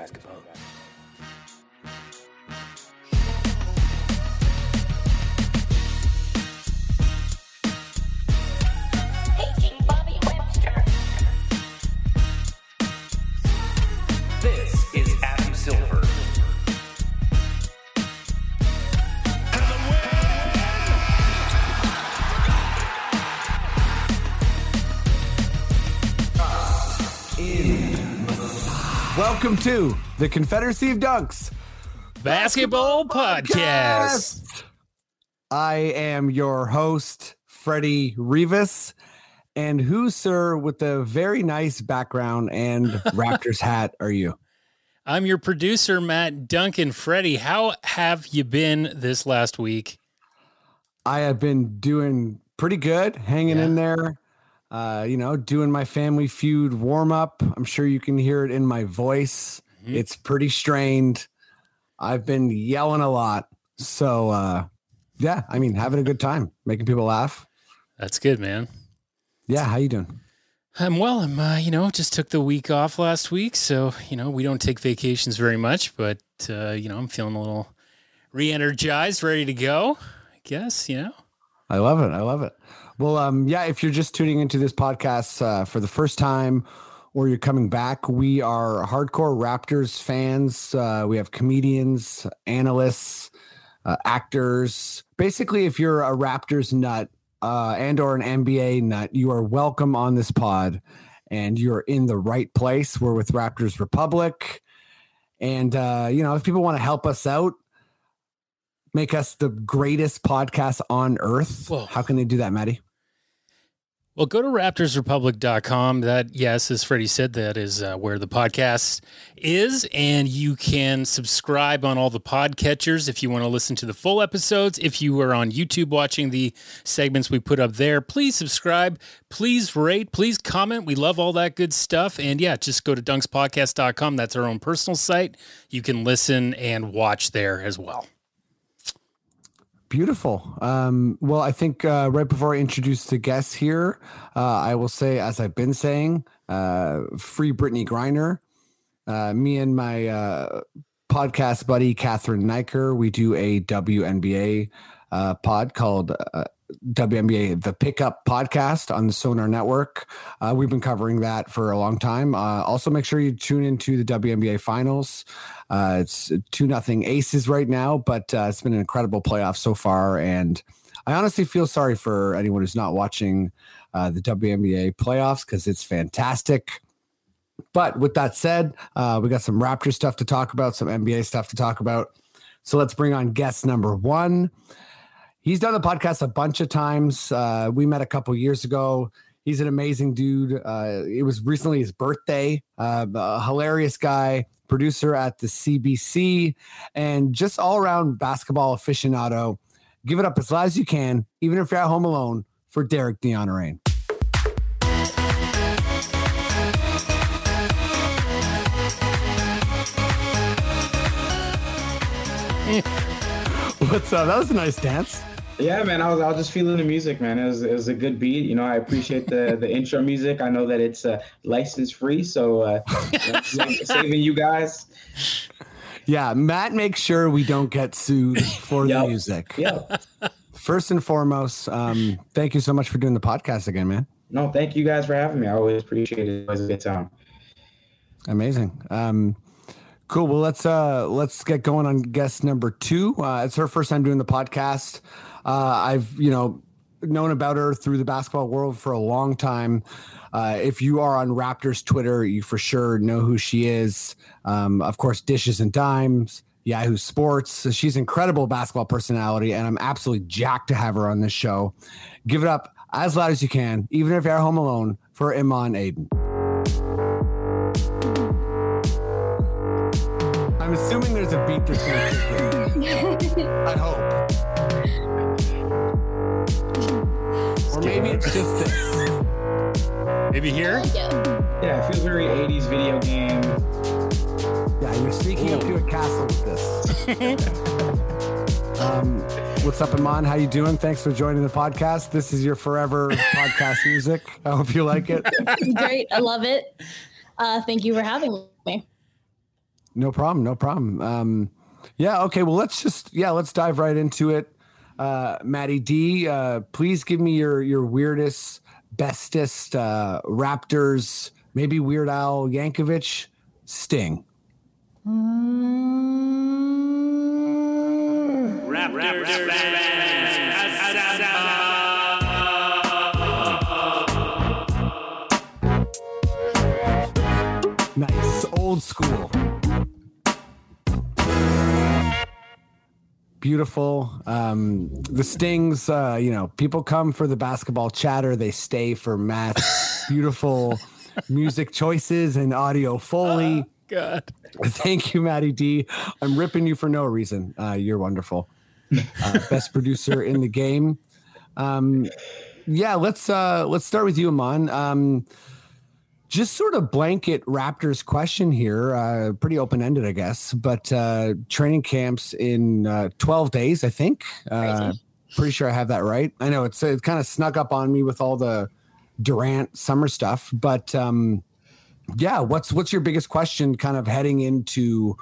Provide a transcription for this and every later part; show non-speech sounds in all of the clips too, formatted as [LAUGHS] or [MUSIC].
basketball? Welcome to the Confederacy of Dunks. Basketball Podcast. I am your host, Freddie Rivas. And who, sir, with a very nice background and [LAUGHS] Raptors hat are you? I'm your producer, Matt Duncan. Freddie, how have you been this last week? I have been doing pretty good, hanging Yeah. in there. Uh, you know, doing my family feud warm up. I'm sure you can hear it in my voice. Mhm. It's pretty strained. I've been yelling a lot. So uh yeah, I mean having a good time, making people laugh. That's good, man. Yeah, how you doing? I'm well. I'm, uh, you know, just took the week off last week. So, you know, we don't take vacations very much, but, uh, you know, I'm feeling a little re energized, ready to go, I guess, you know. I love it. I love it. Well, um, yeah, if you're just tuning into this podcast uh, for the first time or you're coming back, we are hardcore Raptors fans. Uh, we have comedians, analysts, uh, actors. Basically, if you're a Raptors nut uh, and or an NBA nut, you are welcome on this pod and you're in the right place. We're with Raptors Republic. And, uh, you know, if people want to help us out, make us the greatest podcast on earth. Whoa. How can they do that, Maddie? Well, go to raptorsrepublic.com. That, yes, as Freddie said, that is uh, where the podcast is. And you can subscribe on all the podcatchers if you want to listen to the full episodes. If you are on YouTube watching the segments we put up there, please subscribe. Please rate. Please comment. We love all that good stuff. And yeah, just go to dunkspodcast.com. That's our own personal site. You can listen and watch there as well. Beautiful. Um, well, I think uh, right before I introduce the guests here, uh, I will say, as I've been saying, uh, free Brittney Griner. Uh, me and my uh, podcast buddy Catherine Niker, we do a WNBA uh, pod called WNBA The Pickup Podcast on the Sonar Network. Uh, we've been covering that for a long time. Uh, also, make sure you tune into the WNBA Finals. Uh, it's two nothing Aces right now, but uh, it's been an incredible playoff so far, and I honestly feel sorry for anyone who's not watching uh, the WNBA playoffs because it's fantastic. But with that said, uh, we got some Raptor stuff to talk about, some NBA stuff to talk about. So let's bring on guest number one. He's done the podcast a bunch of times. Uh, we met a couple years ago. He's an amazing dude. Uh, it was recently his birthday. Uh, a hilarious guy, producer at the CBC, and just all around basketball aficionado. Give it up as loud as you can, even if you're at home alone, for Derick Deonarain. [LAUGHS] What's up? That was a nice dance. Yeah, man, I was I was just feeling the music, man. It was it was a good beat. You know, I appreciate the the intro music. I know that it's uh, license free, so uh, [LAUGHS] saving you guys. Yeah, Matt makes sure we don't get sued for the music. Yeah. First and foremost, um, thank you so much for doing the podcast again, man. No, thank you guys for having me. I always appreciate it. It was a good time. Amazing. Um, cool. Well, let's uh, let's get going on guest number two. Uh, it's her first time doing the podcast. Uh, I've you know known about her through the basketball world for a long time. Uh, if you are on Raptors Twitter, you for sure know who she is. Um, of course, Dishes and Dimes, Yahoo Sports. She's incredible basketball personality, and I'm absolutely jacked to have her on this show. Give it up. as loud as you can, even if you're at home alone, for Imman Adan. I'm assuming there's a beat that's going to kick in. [LAUGHS] I hope. Or maybe it's just this. Maybe here. Yeah. Yeah, it feels very 80s video game. Yeah, you're sneaking up to a castle with this. [LAUGHS] um, what's up, Imman? How you doing? Thanks for joining the podcast. This is your forever [LAUGHS] podcast music. I hope you like it. [LAUGHS] Great. I love it. Uh, thank you for having me. No problem. No problem. Um, yeah. Okay. Well, let's just yeah, let's dive right into it. Uh, Maddie D, uh, please give me your your weirdest, bestest uh, Raptors, maybe Weird Al Yankovic sting. Nice, old school. Beautiful. Um, the stings, uh, you know, people come for the basketball chatter, they stay for Matt. [LAUGHS] Beautiful music choices and audio foley. God. Thank you, Maddie D. I'm ripping you for no reason. Uh, you're wonderful. Uh, best producer in the game. Um, yeah, let's uh, let's start with you, Imman. Um, just sort of blanket Raptors question here, uh, pretty open ended, I guess. But uh, training camps in uh, 12 days, I think. Uh, pretty sure I have that right. I know it's it kind of snuck up on me with all the Durant summer stuff, but um, yeah, what's what's your biggest question, kind of heading into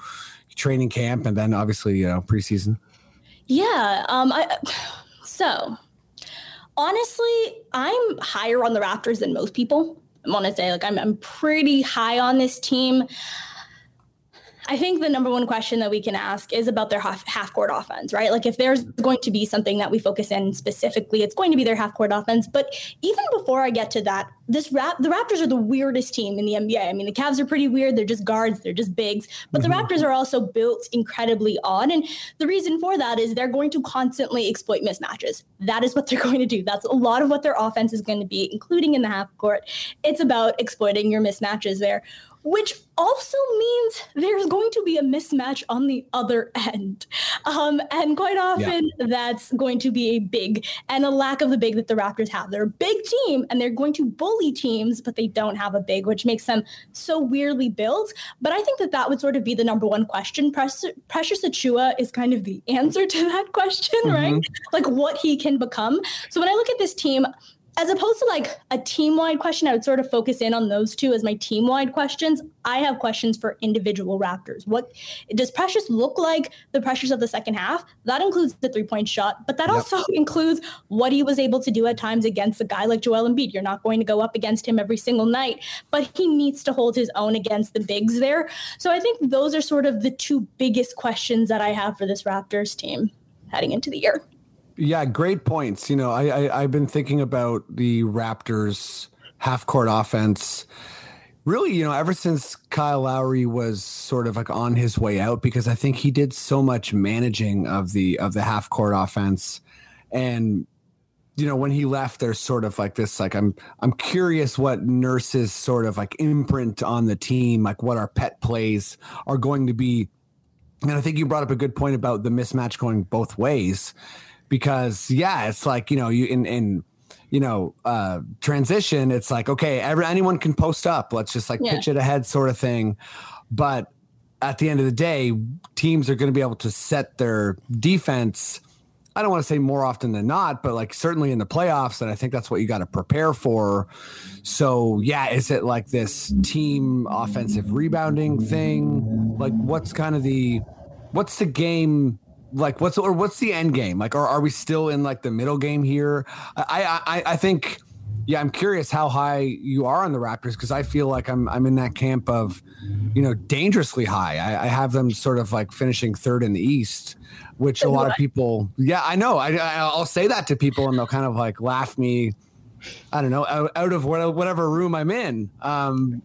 training camp and then obviously you know preseason? Yeah. Um. I. [SIGHS] So, honestly, I'm higher on the Raptors than most people. I want to say, like, I'm I'm pretty high on this team. I think the number one question that we can ask is about their half, half court offense, right? Like, if there's going to be something that we focus in specifically, it's going to be their half court offense. But even before I get to that, this rap, the Raptors are the weirdest team in the NBA. I mean, the Cavs are pretty weird. They're just guards, they're just bigs. But the mm-hmm. Raptors are also built incredibly odd. And the reason for that is they're going to constantly exploit mismatches. That is what they're [LAUGHS] going to do. That's a lot of what their offense is going to be, including in the half court. It's about exploiting your mismatches there which also means there's going to be a mismatch on the other end. Um, and quite often that's going to be a big and a lack of the big that the Raptors have. They're a big team and they're going to bully teams, but they don't have a big, which makes them so weirdly built. But I think that that would sort of be the number one question. Precious, Precious Achiuwa is kind of the [LAUGHS] answer to that question, right? Like what he can become. So when I look at this team, as opposed to like a team wide question, I would sort of focus in on those two as my team wide questions. I have questions for individual Raptors. What does Precious look like the pressures of the second half? That includes the three point shot, but that also [LAUGHS] includes what he was able to do at times against a guy like Joel Embiid. You're not going to go up against him every single night, but he needs to hold his own against the bigs there. So I think those are sort of the two biggest questions that I have for this Raptors team heading into the year. Yeah, great points. You know, I, I I've been thinking about the Raptors half court offense. Really, you know, ever since Kyle Lowry was sort of like on his way out, because I think he did so much managing of the of the half court offense, and you know when he left, there's sort of like this like I'm I'm curious what Nurse's sort of like imprint on the team, like what our pet plays are going to be. And I think you brought up a good point about the mismatch going both ways because yeah, it's like you know you in in you know uh transition, it's like okay, every anyone can post up. Let's just like Yeah. pitch it ahead, sort of thing. But at the end of the day, teams are going to be able to set their defense. I don't want to say more often than not, but like certainly in the playoffs, and I think that's what you got to prepare for. So yeah, is it like this team offensive rebounding thing? Like what's kind of the what's the game like what's or what's the end game? Like are, are we still in like the middle game here? I I I think yeah, I'm curious how high you are on the Raptors because I feel like I'm I'm in that camp of, you know, dangerously high. I, I have them sort of like finishing third in the East, which a lot of people. Yeah, I know. I, I'll say that to people and they'll kind of like laugh me. I don't know out, out of whatever room I'm in. Um,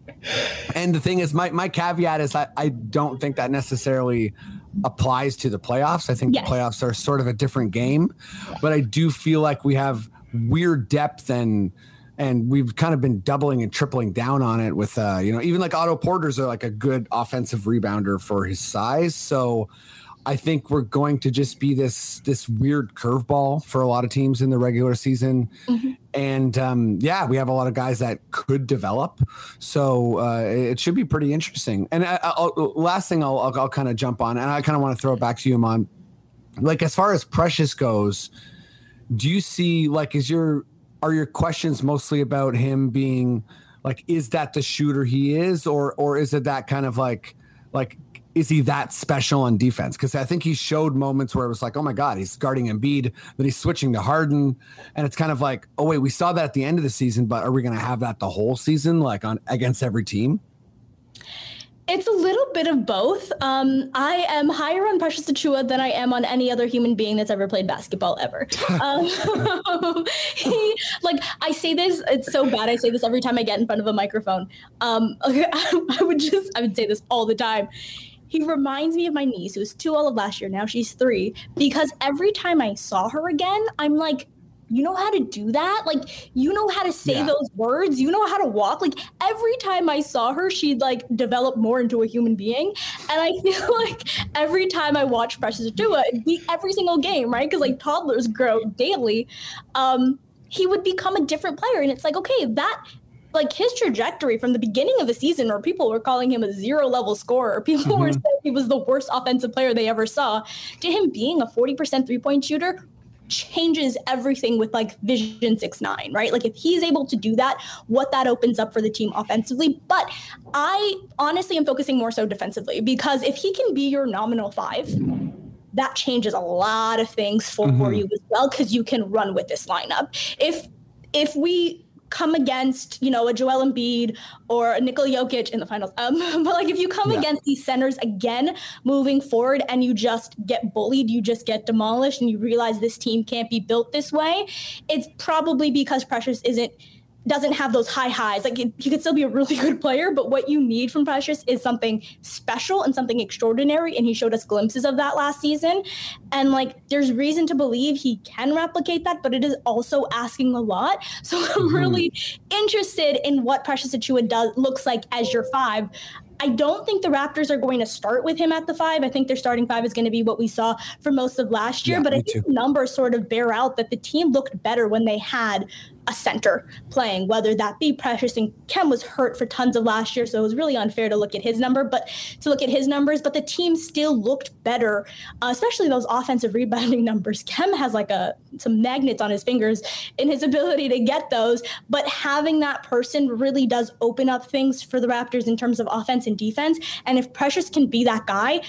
and the thing is, my my caveat is I I don't think that necessarily applies to the playoffs. I think Yes. the playoffs are sort of a different game, but I do feel like we have weird depth and and we've kind of been doubling and tripling down on it with uh you know even like Otto Porter's are like a good offensive rebounder for his size so I think we're going to just be this this weird curveball for a lot of teams in the regular season, mm-hmm. and um, yeah, we have a lot of guys that could develop. So uh, it should be pretty interesting. And I, I'll, last thing I'll, I'll, I'll kind of jump on, and I kind of want to throw it back to you, Mon. Like as far as Precious goes, do you see like is your are your questions mostly about him being like is that the shooter he is, or or is it that kind of like like is he that special on defense? Because I think he showed moments where it was like, oh my God, he's guarding Embiid, then he's switching to Harden. And it's kind of like, oh wait, we saw that at the end of the season, but are we going to have that the whole season, like on against every team? It's a little bit of both. Um, I am higher on Precious Achiuwa than I am on any other human being that's ever played basketball ever. [LAUGHS] um, [LAUGHS] he, like I say this, it's so bad. I say this every time I get in front of a microphone. Um, [LAUGHS] I would just, I would say this all the time he reminds me of my niece who was two all of last year. Now she's three. Because every time I saw her again, I'm like, you know how to do that? Like, you know how to say yeah. those words? You know how to walk? Like, every time I saw her, she'd like develop more into a human being. And I [LAUGHS] feel like every time I watch Precious be every single game, right? Because like toddlers grow daily. Um, he would become a different player. And it's like, okay, that like his trajectory from the beginning of the season, where people were calling him a zero level scorer, people mm-hmm. were saying he was the worst offensive player they ever saw, to him being a 40% three point shooter changes everything with like vision 6-9 right like if he's able to do that what that opens up for the team offensively but i honestly am focusing more so defensively because if he can be your nominal five that changes a lot of things for mm-hmm. you as well because you can run with this lineup if if we come against, you know, a Joel Embiid or a Nikola Jokic in the finals. Um, [LAUGHS] but like if you come yeah. against these centers again moving forward and you just get bullied, you just get demolished and you realize this team can't be built this way, it's probably because Precious isn't – doesn't have those high highs. Like he could still be a really [LAUGHS] good player, but what you need from Precious is something special and something extraordinary. And he showed us glimpses of that last season. And like, there's reason to believe he can replicate that, but it is also asking a lot. [LAUGHS] So I'm mm-hmm. really interested in what Precious Achiuwa does looks like as your five. I don't think the Raptors are going to start with him at the five. I think their starting five is going to be what we saw for most of last year. Yeah, but I think too. numbers sort of bear out that the team looked better when they had a center playing, whether that be Precious and Kem was hurt for tons of last year, so it was really unfair to look at his number, but to look at his numbers, but the team still looked better, uh, especially those offensive rebounding [LAUGHS] numbers. Kem has like a some magnets on his fingers in his [LAUGHS] ability to get those, but having that person really does open up things for the Raptors in terms of offense and defense. And if Precious can be that guy,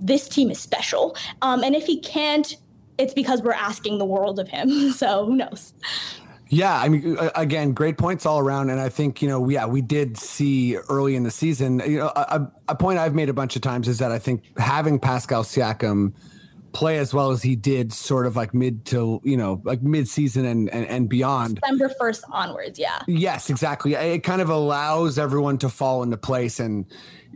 this team is special. Um, and if he can't, it's because we're asking the world of him. [LAUGHS] So who knows? Yeah, I mean, again, great points all around, and I think you know, yeah, we did see early in the season. You know, a, a point I've made a bunch of times is that I think having Pascal Siakam play as well as he did, sort of like mid to you know, like mid season and, and and beyond, December first onwards, yeah. Yes, exactly. It kind of allows everyone to fall into place, and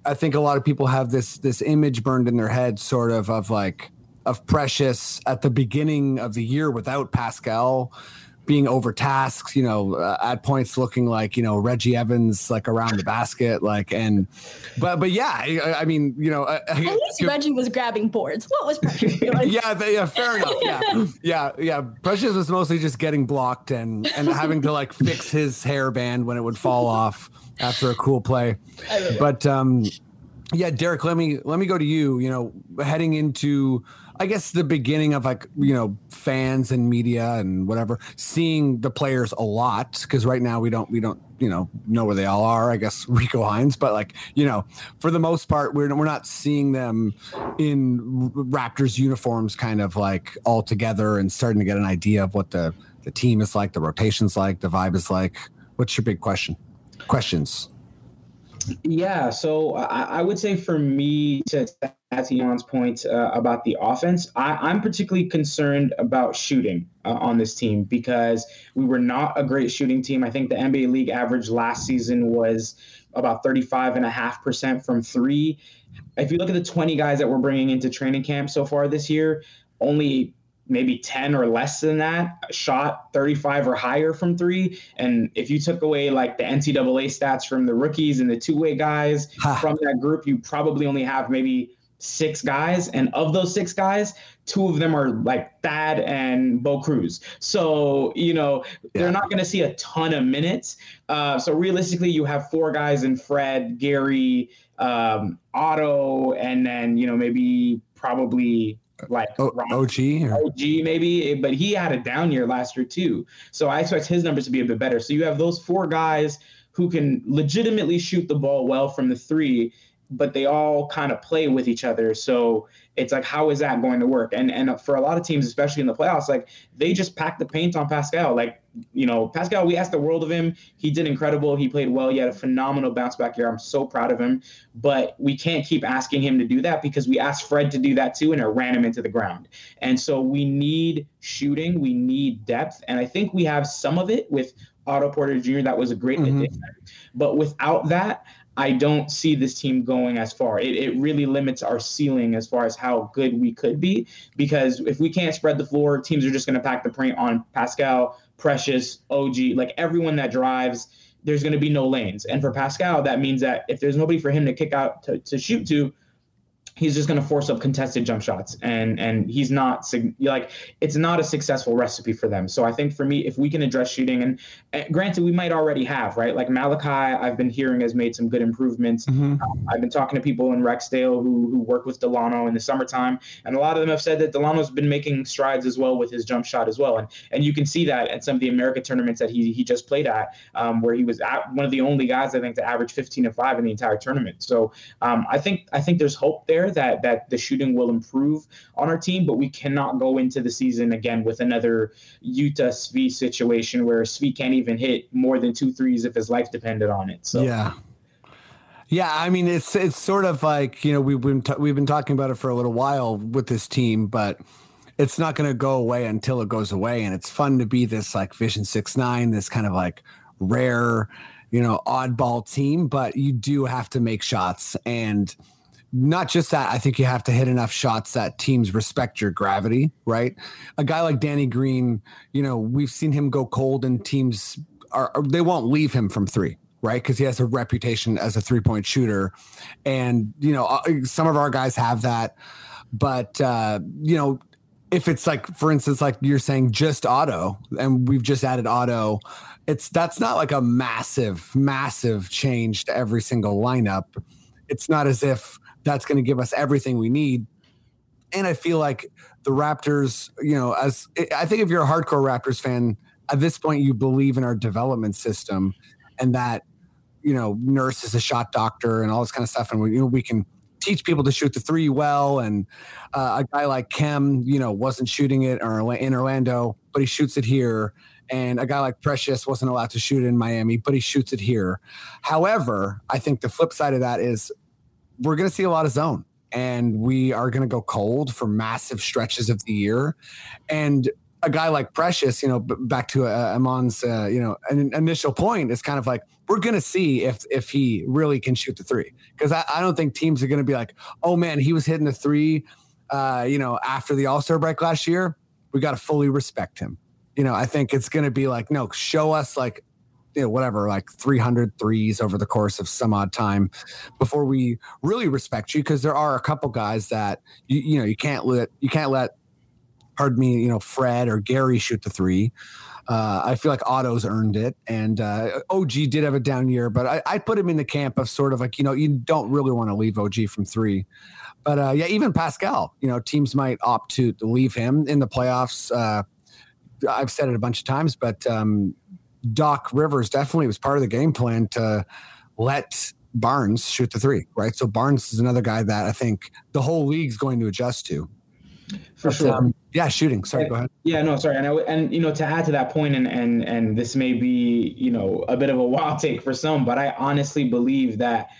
I think a lot of people have this this image burned in their head, sort of of like of Precious at the beginning of the year without Pascal being overtasked, you know, uh, at points looking like, you know, Reggie Evans, like around the basket, like, and, but, but yeah, I, I mean, you know, at least Reggie was grabbing boards. What was Precious doing? [LAUGHS] yeah, they, yeah, fair enough. Yeah. yeah. Yeah. Precious was mostly just getting blocked and, and having to like fix his hairband when it would fall off after a cool play. But, um, yeah, Derick, let me, let me go to you, you know, heading into, I guess the beginning of like you know fans and media and whatever seeing the players a lot because right now we don't we don't you know know where they all are. I guess [LAUGHS] Rico Hines, but like you know for the most part we're we're not seeing them in Raptors uniforms kind of like all together and starting to get an idea of what the the team is like, the rotations like, the vibe is like. What's your big question? Questions. Yeah, so I, I, would say for me to Jan's point uh, about the offense, I, am particularly concerned about shooting uh, on this team because we were not a great shooting team. I think the NBA league average last season was about 35.5% from three. If you look at the 20 guys that we're bringing into training camp so far this year, only maybe 10 or less than that shot 35 or higher from three. And if you took away like the NCAA stats from the rookies and the two way guys [SIGHS] Ha. from that group, you probably only have maybe six guys. And of those six guys, two of them are like Thad and Bo Cruz. So, you know, Yeah. they're not going to see a ton of minutes. Uh, so realistically, you have four guys in Fred, Gary, um, Otto, and then, you know, maybe probably like O- OG or- OG maybe, eh, but he had a down year last year too. So I expect his numbers to be a bit better. So you have those four guys who can legitimately shoot the ball well from the three, but they all kind of play with each other. So it's like, how is that going to work? And and for a lot of teams, especially in the playoffs, like they just pack the paint on Pascal. Like you know, Pascal, we asked the world of him. He did incredible. He played well. He had a phenomenal bounce back year. I'm so proud of him. But we can't keep asking him to do that because we asked Fred to do that too, and it ran him into the ground. And so we need shooting. We need depth, and I think we have some of it with Otto Porter Jr. That was a great Mhm. addition. But without that, I don't see this team going as far. It, it really limits our ceiling as far as how good we could be. Because if we can't spread the floor, teams are just going to pack the paint on Pascal, Precious, OG, like everyone that drives. There's going to be no lanes. And for Pascal, that means that if there's nobody for him to kick out to, to shoot to, he's just going to force up contested jump shots and and he's not like it's not a successful recipe for them. So i think for me if we can address shooting and uh, granted we might already have right? Like malachi i've been hearing has made some good improvements. Mhm. I've been talking to people in Rexdale who who work with Dalano in the summertime, and a lot of them have said that Dalano's been making strides as well with his jump shot as well, and and you can see that at some of the America tournaments that he he just played at, um, where he was at one of the only guys I think to average 15 and five in the entire tournament. So um, I think I think there's hope there that that the shooting will improve on our team, but we cannot go into the season again with another Utah Svi situation where Svi can't even hit more than two threes if his life depended on it. So Yeah. Yeah, I mean it's it's sort of like you know we've been t- we've been talking about it for a little while with this team, but it's not going to go away until it goes away, and it's fun to be this like Vision Six Nine, this kind of like rare, you know, oddball team. But you do have to make shots, and not just that. I think you have to hit enough shots that teams respect your gravity, right? A guy like Danny Green, you know, we've seen him go cold, and teams are they won't leave him from three right? Because he has a reputation as a three point shooter. And, you know, uh, some of our guys have that. But, uh, you know, if it's like, for instance, like you're saying just auto, and we've just added auto, it's that's not like a massive, massive change to every single lineup. It's not as if that's going to give us everything we need. And I feel like the Raptors, you know, as I think if you're a hardcore Raptors fan, at this point, you believe in our development system and that you know nurse is a shot doctor and all this kind of stuff. And we, you know we can teach people to shoot the three well. And uh, a guy like Kem you know wasn't shooting it or in Orlando but he shoots it here. And a guy like Precious wasn't allowed to shoot in Miami but he shoots it here. However I think the flip side of that is we're going to see a lot of zone and we are going to go cold for massive stretches of the year and a guy like Precious, you know, back to uh, Imman's, uh, you know, an initial point is kind of like we're going to see if if he really can shoot the three because I, I don't think teams are going to be like, oh man, he was hitting the three, uh, you know, after the All Star break last year. We got to fully respect him. You know, I think it's going to be like, no, show us like, you know, whatever, like 300 threes over the course of some odd time before we really respect you because there are a couple guys that you you know you can't let you can't let pardon me, you know, Fred or Gary shoot the three. Uh, I feel like Otto's earned it, and uh, OG did have a down year, but I, I put him in the camp of sort of like you know you don't really want to leave OG from three, but uh, yeah, even Pascal, you know, teams might opt to, to leave him in the playoffs. Uh, I've said it a bunch of times, but um, Doc Rivers definitely was part of the game plan to let Barnes shoot the three, right? So Barnes is another guy that I think the whole league's going to adjust to. for But, sure. um, yeah, shooting. Sorry, go ahead. Yeah, no, sorry, and I, and you know to add to that point, and and and this may be you know a bit of a wild [LAUGHS] take for some, but I honestly believe that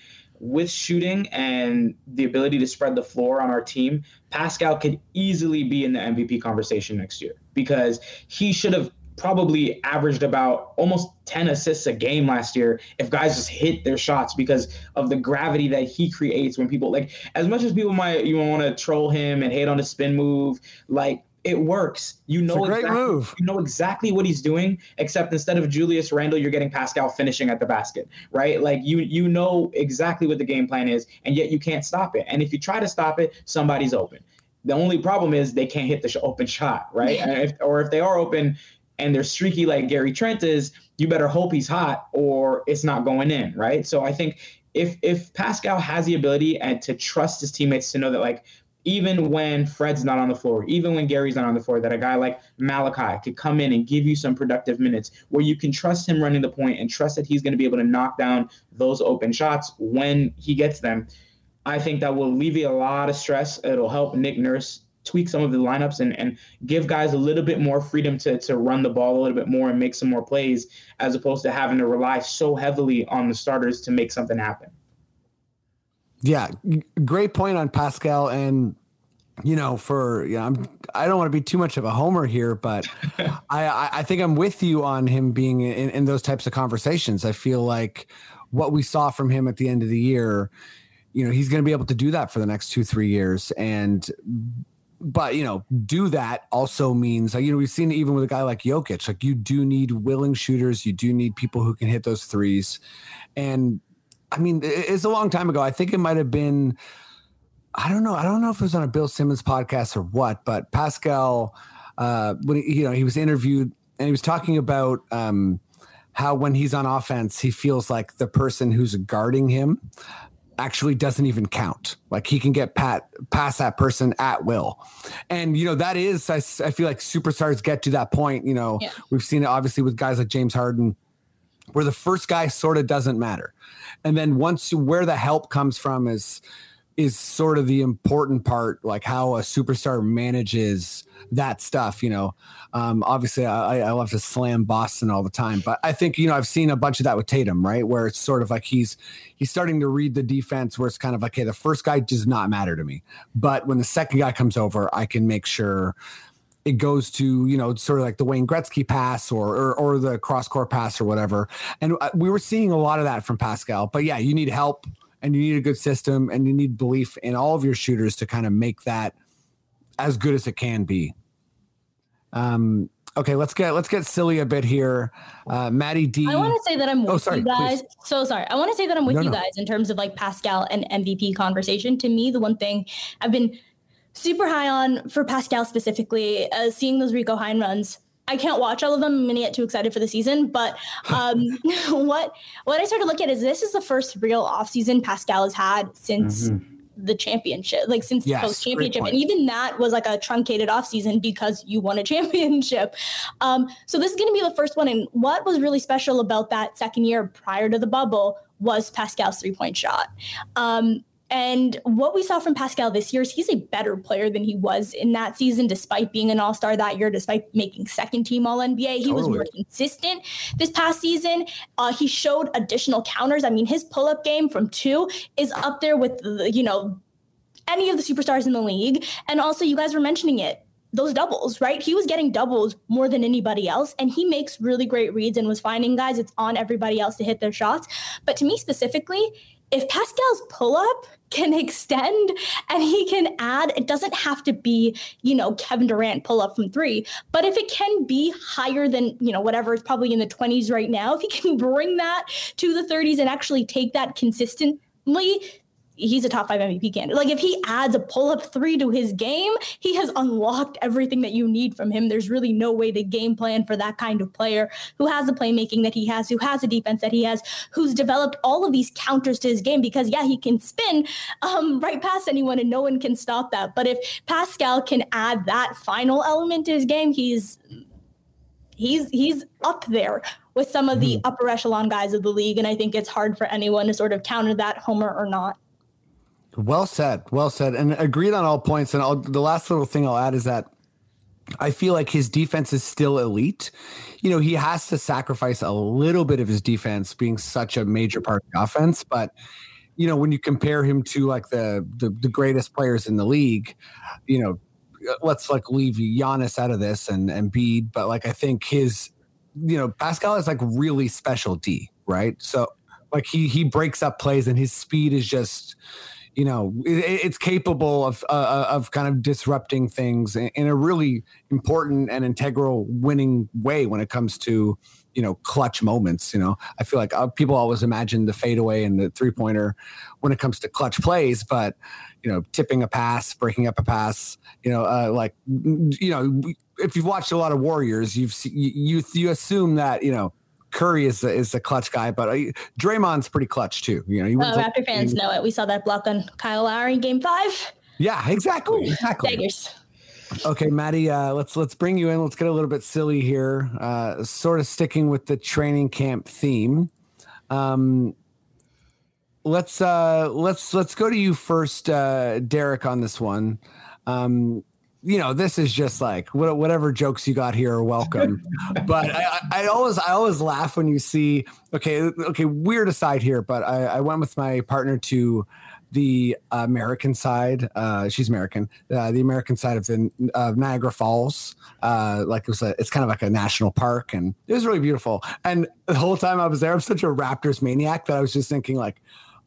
with shooting and the ability to spread the floor on our team, Pascal could easily be in the MVP conversation next year because he should have probably averaged about almost 10 assists a game last year if guys just hit their shots because of the gravity that he creates when people like as much as people might you want to troll him and hate on his spin move like it works. You know a great exactly, move. You know exactly what he's doing, except instead of Julius Randle, you're getting Pascal finishing at the basket, right? Like you you know exactly what the game plan is, and yet you can't stop it. And if you try to stop it, somebody's open. The only problem is they can't hit the sh- open shot, right? [LAUGHS] and if, or if they are open and they're streaky like Gary Trent is, you better hope he's hot or it's not going in, right? So I think if if Pascal has the ability and to trust his teammates to know that like even when Fred's not on the floor, even when Gary's not on the floor, that a guy like Malachi could come in and give you some productive minutes where you can trust him running the point and trust that he's going to be able to knock down those open shots when he gets them. I think that will alleviate a lot of stress. It'll help Nick Nurse tweak some of the lineups and, and give guys a little bit more freedom to, to run the ball a little bit more and make some more plays as opposed to having to rely so heavily on the starters to make something happen. Yeah, great point on Pascal, and you know, for you know, I'm I don't want to be too much of a homer here, but [LAUGHS] I I I think I'm with you on him being in, in those types of conversations. I feel like what we saw from him at the end of the year, you know, he's going to be able to do that for the next two three years, and but you know, do that also means like, you know we've seen even with a guy like Jokic. Like you do need willing shooters, you do need people who can hit those threes, and I mean, it's a long time ago. I think it might have been. I don't know. I don't know if it was on a Bill Simmons podcast or what, but Pascal, uh, when he, you know he was interviewed and he was talking about um, how when he's on offense, he feels like the person who's guarding him actually doesn't even count. Like he can get pat past that person at will, and you know that is. I feel like superstars get to that point. You know, Yeah. we've seen it obviously with guys like James Harden where the first guy sort of doesn't matter and then once where the help comes from is is sort of the important part like how a superstar manages that stuff you know um obviously i i love to slam boston all the time but i think you know i've seen a bunch of that with tatum right where it's sort of like he's he's starting to read the defense where it's kind of like hey the first guy does not matter to me but when the second guy comes over i can make sure it goes to you know sort of like the Wayne Gretzky pass or or, or the cross court pass or whatever. And uh, we were seeing a lot of that from Pascal. But yeah, you need help and you need a good system and you need belief in all of your shooters to kind of make that as good as it can be. Um. Okay, let's get let's get silly a bit here. Uh, Maddie D. I want to say that I'm with Oh, sorry, you guys. So sorry. I want to say that I'm with No, you no. guys in terms of like Pascal and MVP conversation. To me, the one thing I've been super high on for Pascal specifically, uh, seeing those Rico Hine runs. I can't watch all of them. I'm gonna get too excited for the season. But um, [LAUGHS] what what I started to look at is this is the first real offseason Pascal has had since the championship, like since Yes, the post championship. And even that was like a truncated offseason because you won a [LAUGHS] championship. Um, so this is going to be the first one. And what was really special about that second year prior to the bubble was Pascal's three point shot. Um, and what we saw from Pascal this year is he's a better player than he was in that season, despite being an all star that year, despite making second team all NBA. He was more consistent this past season. Uh, he showed additional counters. I mean, his pull up game from two is up there with, the, you know, any of the superstars in the league. And also, you guys were mentioning it those doubles, right? He was getting doubles more than anybody else, and he makes really great reads and was finding guys. It's on everybody else to hit their shots. But to me specifically, if Pascal's pull up can extend and he can add, it doesn't have to be, you know, Kevin Durant pull up from three, but if it can be higher than, you know, whatever it's probably in the 20s right now, if he can bring that to the 30s and actually take that consistently, he's a top five MVP candidate. Like if he adds a pull up three to his game, he has unlocked everything that you need from him. There's really no way to game plan for that kind of player who has the playmaking that he has, who has a defense that he has, who's developed all of these counters to his game because yeah, he can spin um, right past anyone and no one can stop that. But if Pascal can add that final element to his game, he's he's he's up there with some of the upper echelon guys of the league. And I think it's hard for anyone to sort of counter that, Homer or not. Well said. Well said. And agreed on all points. And I'll, the last little thing I'll add is that I feel like his defense is still elite. You know, he has to sacrifice a little bit of his defense being such a major part of the offense. But, you know, when you compare him to like the the, the greatest players in the league, you know, uh, let's like leave Giannis out of this and and Bede. But like I think his, you know, Pascal is like really special D, right? So like he he breaks up plays and his speed is just you know it, it's capable of uh, of kind of disrupting things in, a really important and integral winning way when it comes to you know clutch moments. You know, I feel like uh, people always imagine the fadeaway and the three pointer when it comes to clutch plays, but you know, tipping a pass, breaking up a pass, you know, uh, like you know, if you've watched a lot of Warriors, you've you you, you assume that you know. Curry is a, is a clutch guy, but uh, Draymond's pretty clutch too. You know, he Oh, Raptor fans know it. We saw that block on Kyle Lowry in game five. Yeah, exactly, exactly. Daggers. Okay, Maddie, uh, let's let's bring you in. Let's get a little bit silly here. Uh, sort of sticking with the training camp theme. Um, let's uh, let's let's go to you first, uh, Derick, on this one. Um, you know, this is just like whatever jokes you got here are welcome. [LAUGHS] but I, I, always I always laugh when you see. Okay, okay, weird aside here, but I, I went with my partner to the American side. Uh, she's American. Uh, the American side of the of Niagara Falls. Uh, like it was a, it's kind of like a national park, and it was really beautiful. And the whole time I was there, I'm such a Raptors maniac that I was just thinking, like,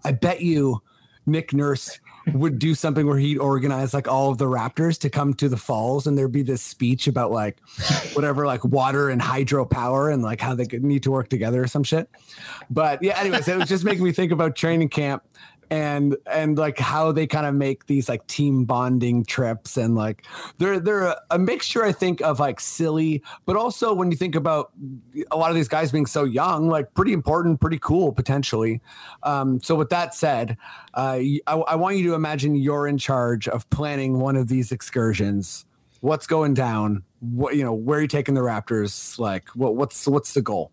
I bet you Nick Nurse would do something where he'd organize like all of the Raptors to come to the falls, and there'd be this speech about like whatever, like water and hydropower, and like how they could need to work together or some shit. But yeah, anyways, it was just making me think about training camp and and like how they kind of make these like team bonding trips and like they're they're a, mixture I think of like silly, but also when you think about a lot of these guys being so young, like pretty important, pretty cool potentially. Um, so with that said, uh, I, I want you to imagine you're in charge of planning one of these excursions. What's going down? What you know? Where are you taking the Raptors? Like, what what's what's the goal?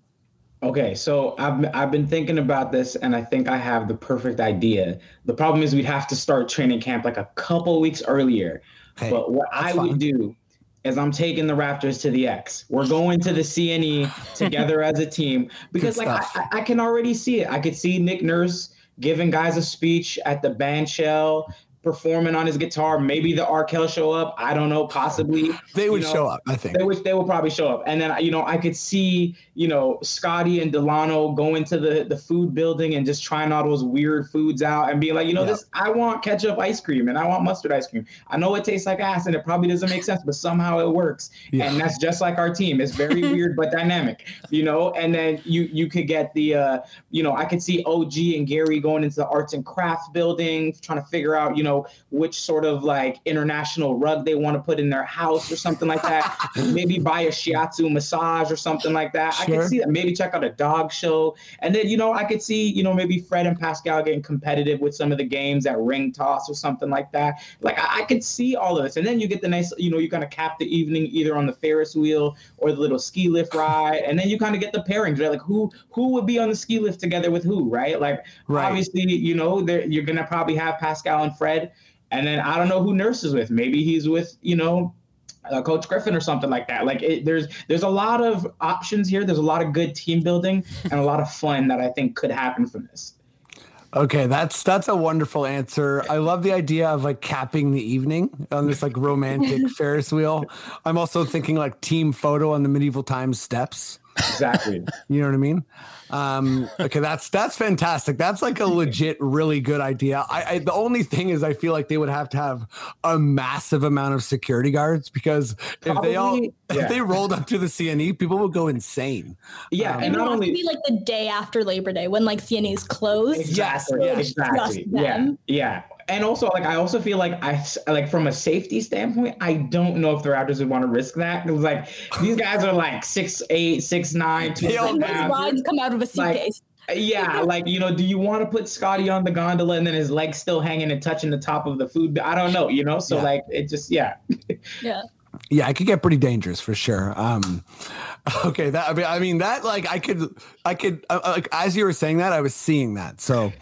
Okay, so I've I've been thinking about this, and I think I have the perfect idea. The problem is we'd have to start training camp like a couple weeks earlier. Hey, but what I fine. would do is I'm taking the Raptors to the X. We're going to the CNE [LAUGHS] together as a team because Good like I. I I can already see it. I could see Nick Nurse giving guys a speech at the band shell, performing on his guitar. Maybe the Arkells show up. I don't know. Possibly They you would know, show up, I think. they would they would probably show up. And then you know, I could see, you know, Scotty and Dalano go into the the food building and just trying all those weird foods out and be like, you know, Yeah. this I want ketchup ice cream and I want mustard ice cream. I know it tastes like ass and it probably doesn't make sense, but somehow it works. Yeah. And that's just like our team. It's very [LAUGHS] weird but dynamic, you know. And then you you could get the uh, you know, I could see OG and Gary going into the arts and crafts building, trying to figure out, you know, which sort of like international rug they want to put in their house or something like that. [LAUGHS] Maybe buy a shiatsu massage or something like that. I Sure. could see that. Maybe check out a dog show. And then, you know, I could see, you know, maybe Fred and Pascal getting competitive with some of the games at ring toss or something like that. Like I, I could see all of this. And then you get the nice, you know, you kind of cap the evening either on the Ferris wheel or the little ski lift ride. And then you kind of get the pairings, right? Like who who would be on the ski lift together with who, right? Like Right. obviously, you know, you're gonna probably have Pascal and Fred. And then I don't know who Nurse is with. Maybe he's with, you know, uh, Coach Griffin or something like that. Like it, there's there's a lot of options here. There's a lot of good team building and a lot of fun that I think could happen from this. Okay, that's that's a wonderful answer. I love the idea of like capping the evening on this like romantic [LAUGHS] Ferris wheel. I'm also thinking like team photo on the medieval times steps. Exactly. You know what I mean? Um, okay, that's that's fantastic. That's like a legit, really good idea. I, I the only thing is, I feel like they would have to have a massive amount of security guards because if they all yeah. if they rolled up to the CNE, people would go insane. yeah, Um, and it not would only be like the day after Labor Day when like CNE is closed. exactly, Yes, exactly, yeah, yeah. And also, like, I also feel like I like from a safety standpoint, I don't know if the Raptors would want to risk that because like these guys are like six eight, six nine, two They all And hundred those pounds. rides come out of a Like, suitcase. Yeah, like you know, do you want to put Scotty on the gondola and then his legs still hanging and touching the top of the food? I don't know, you know. So Yeah. like, it just yeah. yeah. Yeah, it could get pretty dangerous for sure. Um, okay, that I mean, I mean that like I could, I could uh, like as you were saying that, I was seeing that. So,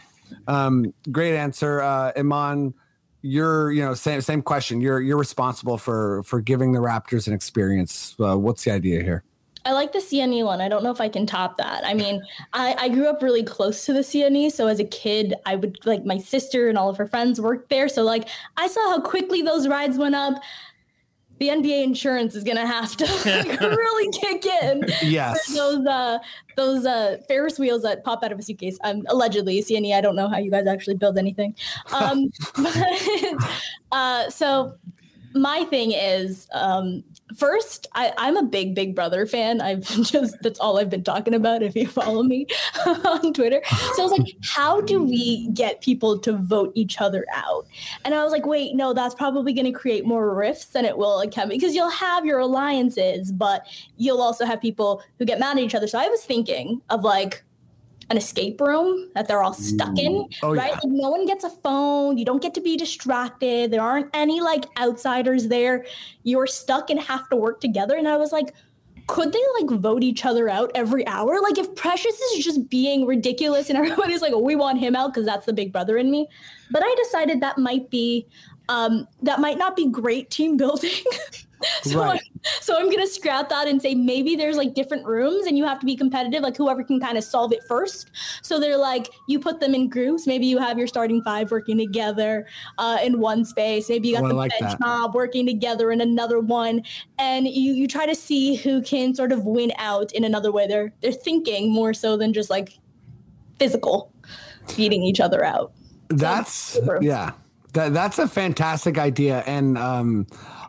um, great answer, uh, Imman. You're, you know, same same question. You're you're responsible for for giving the Raptors an experience. Uh, what's the idea here? I like the CNE one. I don't know if I can top that. I mean, I, I grew up really close to the CNE. So as a kid, I would like my sister and all of her friends worked there. So like I saw how quickly those rides went up. The NBA insurance is gonna have to [LAUGHS] like, [LAUGHS] really kick in. Yes. Those uh those uh Ferris wheels that pop out of a suitcase. Um allegedly, CNE, I don't know how you guys actually build anything. Um [LAUGHS] but uh so my thing is um first I, i'm a big big brother fan. I've [LAUGHS] just that's all i've been talking about if you follow me [LAUGHS] on twitter. So i was like how do we get people to vote each other out? And i was like wait no that's probably going to create more rifts than it will because you'll have your alliances but you'll also have people who get mad at each other. So i was thinking of like an escape room that they're all stuck in, Oh, right? yeah. Like no one gets a phone. You don't get to be distracted. There aren't any like outsiders there. You're stuck and have to work together. And I was like, could they like vote each other out every hour? Like if Precious is just being ridiculous and [LAUGHS] everybody's like, oh, we want him out because that's the big brother in me. But I decided that might be um that might not be great team building. [LAUGHS] [LAUGHS] so, Right. I'm, so I'm gonna scrap that and say maybe there's like different rooms and you have to be competitive, like whoever can kind of solve it first. So they're like you put them in groups. Maybe you have your starting five working together uh, in one space. Maybe you got Oh, the like bench that. mob working together in another one, and you you try to see who can sort of win out in another way. They're they're thinking more so than just like physical beating each other out. That's super. yeah. That that's a fantastic idea, and um,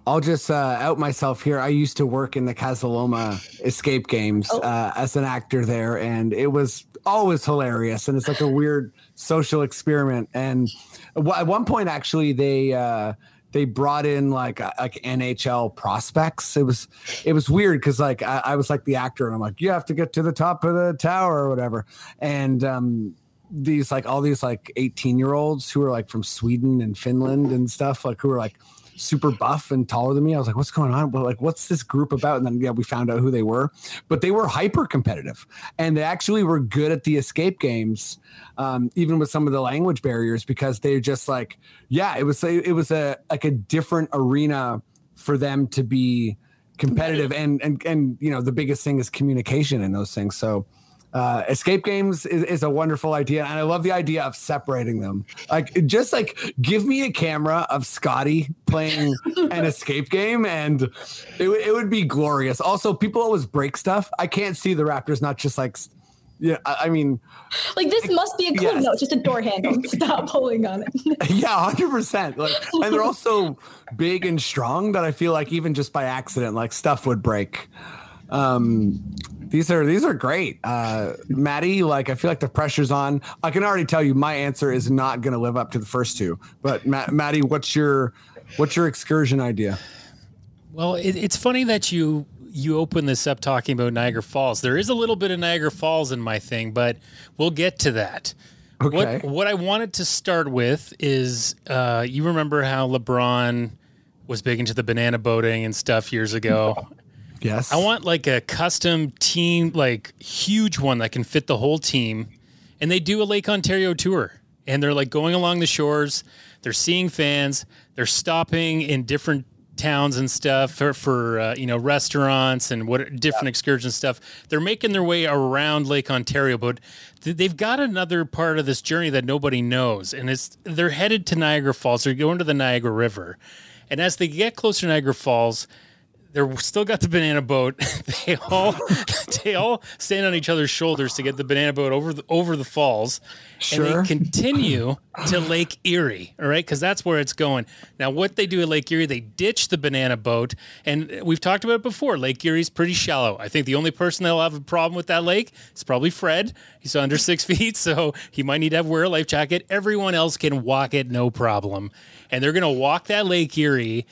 I'll just uh, out myself here. I used to work in the Casa Loma escape games Oh. uh, as an actor there, and it was always hilarious. And it's like a weird social experiment. And at one point, actually, they uh, they brought in like uh, like NHL prospects. It was it was weird because like I, I was like the actor, and I'm like, you have to get to the top of the tower or whatever, and um, these like all these like 18 year olds who are like from Sweden and Finland and stuff, like who are like super buff and taller than me. I was like, what's going on? But like, what's this group about? And then yeah, we found out who they were. But they were hyper competitive and they actually were good at the escape games, um, even with some of the language barriers, because they're just like, yeah, it was it was a like a different arena for them to be competitive and and and you know the biggest thing is communication in those things so uh, escape games is, is a wonderful idea and i love the idea of separating them like just like give me a camera of scotty playing [LAUGHS] an escape game and it, would- it would be glorious also people always break stuff i can't see the raptors not just like yeah i, I mean Like this must be a clue. Yes. No, it's just a door handle. [LAUGHS] Stop pulling on it. [LAUGHS] yeah 100% like and they're also big and strong that i feel like even just by accident like stuff would break um these are these are great uh maddie like i feel like the pressure's on i can already tell you my answer is not going to live up to the first two but Ma- maddie what's your what's your excursion idea Well, it, it's funny that you you open this up talking about Niagara Falls. There is a little bit of Niagara Falls in my thing, but we'll get to that. okay What what I wanted to start with is uh, you remember how LeBron was big into the banana boating and stuff years ago. [LAUGHS] yes I want like a custom team, like huge one that can fit the whole team. And they do a Lake Ontario tour. And they're like going along the shores. They're seeing fans. They're stopping in different towns and stuff for, for uh, you know restaurants and what different excursion stuff. They're making their way around Lake Ontario, but th- they've got another part of this journey that nobody knows, and it's they're headed to Niagara Falls. They're going to the Niagara River, and as they get closer to Niagara Falls, they're still got the banana boat. [LAUGHS] they all [LAUGHS] they all stand on each other's shoulders to get the banana boat over the over the falls, Sure. and they continue [LAUGHS] to Lake Erie. All right, because that's where it's going. Now, what they do at Lake Erie, they ditch the banana boat, and we've talked about it before. Lake Erie's pretty shallow. I think the only person that'll have a problem with that lake is probably Fred. He's under six feet, so he might need to have wear a life jacket. Everyone else can walk it, no problem. And they're gonna walk that Lake Erie